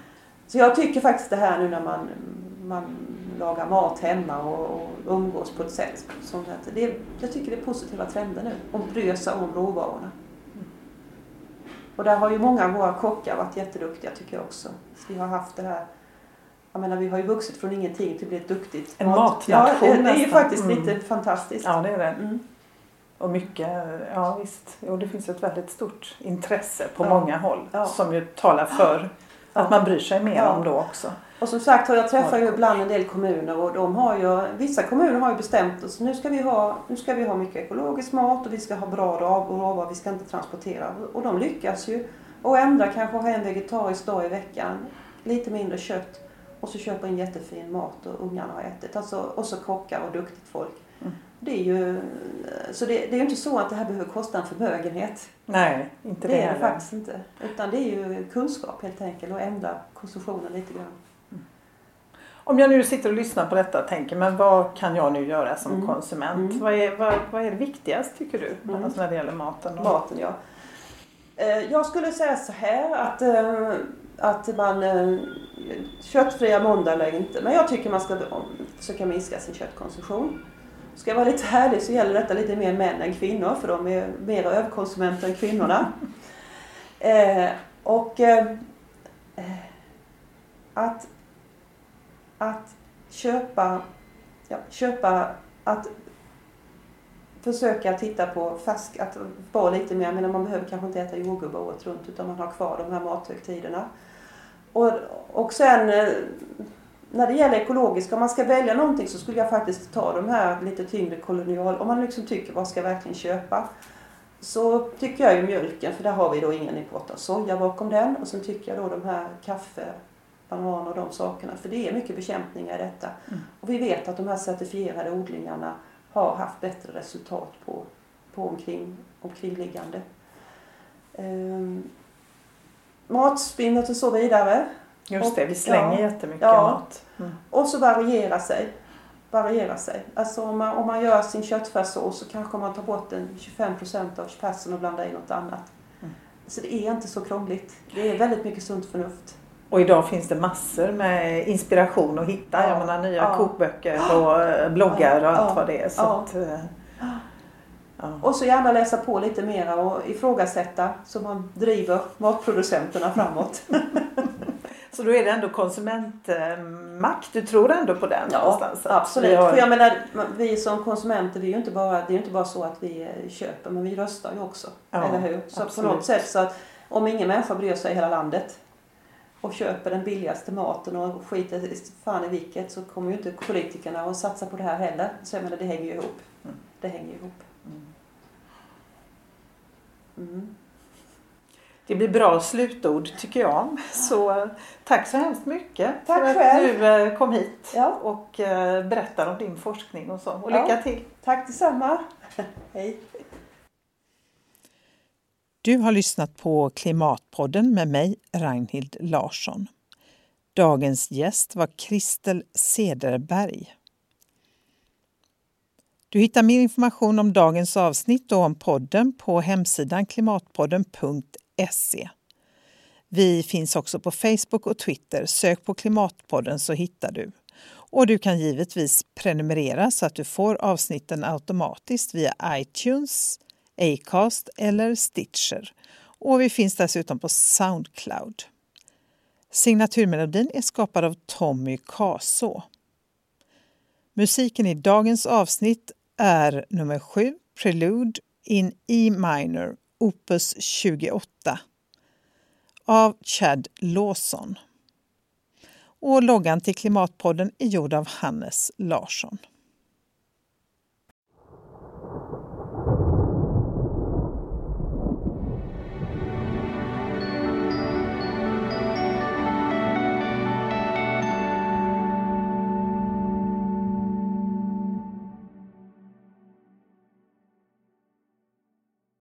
Speaker 1: Så jag tycker faktiskt det här nu när man, man lagar mat hemma och, och umgås på ett sätt som det, jag tycker det är positiva trender nu. Och bryr sig om råvarorna. Och där har ju många av våra kockar varit jätteduktiga tycker jag också. Så vi har haft det här jag menar, vi har ju vuxit från ingenting till att bli ett duktigt
Speaker 2: En
Speaker 1: mat-
Speaker 2: matnation
Speaker 1: Ja, det, är ju faktiskt
Speaker 2: Mm.
Speaker 1: lite fantastiskt.
Speaker 2: Ja, det är det.
Speaker 1: Mm.
Speaker 2: Och mycket, ja visst. Jo, det finns ett väldigt stort intresse på
Speaker 1: Ja.
Speaker 2: många håll
Speaker 1: Ja.
Speaker 2: som ju talar för att man bryr sig mer om då också.
Speaker 1: Och som sagt jag träffar ju ibland en del kommuner och de har ju, vissa kommuner har ju bestämt att nu ska vi ha, nu ska vi ha mycket ekologisk mat och vi ska ha bra råvaror, vi ska inte transportera. Och de lyckas ju. Och ändra kanske ha en vegetarisk dag i veckan, lite mindre kött och så köpa in jättefin mat och ungarna har ätit. Alltså, och så kockar och duktigt folk.
Speaker 2: Mm.
Speaker 1: Det är ju, så det, det är ju inte så att det här behöver kosta en förmögenhet.
Speaker 2: Nej, inte det,
Speaker 1: Det är det faktiskt inte. Utan det är ju kunskap helt enkelt och ändra konsumtionen lite grann.
Speaker 2: Om jag nu sitter och lyssnar på detta och tänker, men vad kan jag nu göra som
Speaker 1: Mm.
Speaker 2: konsument?
Speaker 1: Mm.
Speaker 2: Vad, är, vad, vad är det viktigast tycker du?
Speaker 1: Mm.
Speaker 2: Alltså när det gäller maten? och-
Speaker 1: Maten ja. Eh, Jag skulle säga så här att, eh, att man eh, köttfria måndag eller inte. Men jag tycker man ska försöka minska sin köttkonsumtion. Ska jag vara lite härlig så gäller detta lite mer män än kvinnor för de är mer överkonsumenter än kvinnorna. Och att, att köpa, ja, köpa, att försöka titta på färsk, att vara lite mer, jag menar man behöver kanske inte äta jordgubbar året runt utan man har kvar de här mathögtiderna. Och, och sen eh, när det gäller ekologiska, om man ska välja någonting så skulle jag faktiskt ta de här lite tyngre kolonial, om man liksom tycker vad ska jag verkligen köpa? Så tycker jag ju mjölken, för där har vi då ingen import av soja bakom den. Och sen tycker jag då de här kaffe, banan och de sakerna, för det är mycket bekämpningar i detta.
Speaker 2: Mm.
Speaker 1: Och vi vet att de här certifierade odlingarna har haft bättre resultat på, på omkring, omkringliggande. Ehm, matspinnet och så vidare.
Speaker 2: Just det, vi
Speaker 1: Och-
Speaker 2: slänger
Speaker 1: ja.
Speaker 2: jättemycket
Speaker 1: Ja.
Speaker 2: mat. Mm.
Speaker 1: Och så variera sig. Variera sig. Alltså om man, om man gör sin köttfärssås så kanske man tar bort en 25% av färsen och blandar i något annat.
Speaker 2: Mm.
Speaker 1: Så det är inte så krångligt. Det är väldigt mycket sunt förnuft.
Speaker 2: Och idag finns det massor med inspiration att hitta.
Speaker 1: Ja.
Speaker 2: Jag menar nya
Speaker 1: Ja.
Speaker 2: kokböcker och bloggar och allt vad det är. Så att, eh, ja.
Speaker 1: Och så gärna läsa på lite mera och ifrågasätta så man driver matproducenterna framåt.
Speaker 2: Så då är det ändå konsumentmakt. Du tror ändå på den
Speaker 1: Ja,
Speaker 2: någonstans?
Speaker 1: Absolut.
Speaker 2: vi har-
Speaker 1: För jag menar, vi som konsumenter, vi är ju inte bara, det är ju inte bara så att vi eh, köper, men vi röstar ju också.
Speaker 2: Ja,
Speaker 1: eller hur? Så
Speaker 2: absolut.
Speaker 1: på något sätt så att om ingen människa bryr sig i hela landet och köper den billigaste maten och skiter fan i vilket så kommer ju inte politikerna att satsa på det här heller. Så jag menar, det hänger ju ihop.
Speaker 2: Mm.
Speaker 1: Det hänger ihop.
Speaker 2: Mm.
Speaker 1: Mm.
Speaker 2: Det blir bra slutord tycker jag. Så tack så hemskt mycket
Speaker 1: Tack
Speaker 2: för att
Speaker 1: själv.
Speaker 2: du eh, kom hit
Speaker 1: Ja,
Speaker 2: och eh, berättar om din forskning och så. Och
Speaker 1: Ja.
Speaker 2: lycka till!
Speaker 1: tack detsamma. Hej.
Speaker 2: Du har lyssnat på Klimatpodden med mig, Ragnhild Larsson. Dagens gäst var Kristel Cederberg. Du hittar mer information om dagens avsnitt och om podden på hemsidan klimatpodden.se. Vi finns också på Facebook och Twitter. Sök på Klimatpodden så hittar du. Och du kan givetvis prenumerera så att du får avsnitten automatiskt via iTunes, Acast eller Stitcher. Och vi finns dessutom på Soundcloud. Signaturmelodin är skapad av Tommy Kaså. Musiken i dagens avsnitt är nummer 7, Prelude in E minor, opus 28 av Chad Lawson. Och loggan till Klimatpodden är gjord av Hannes Larsson.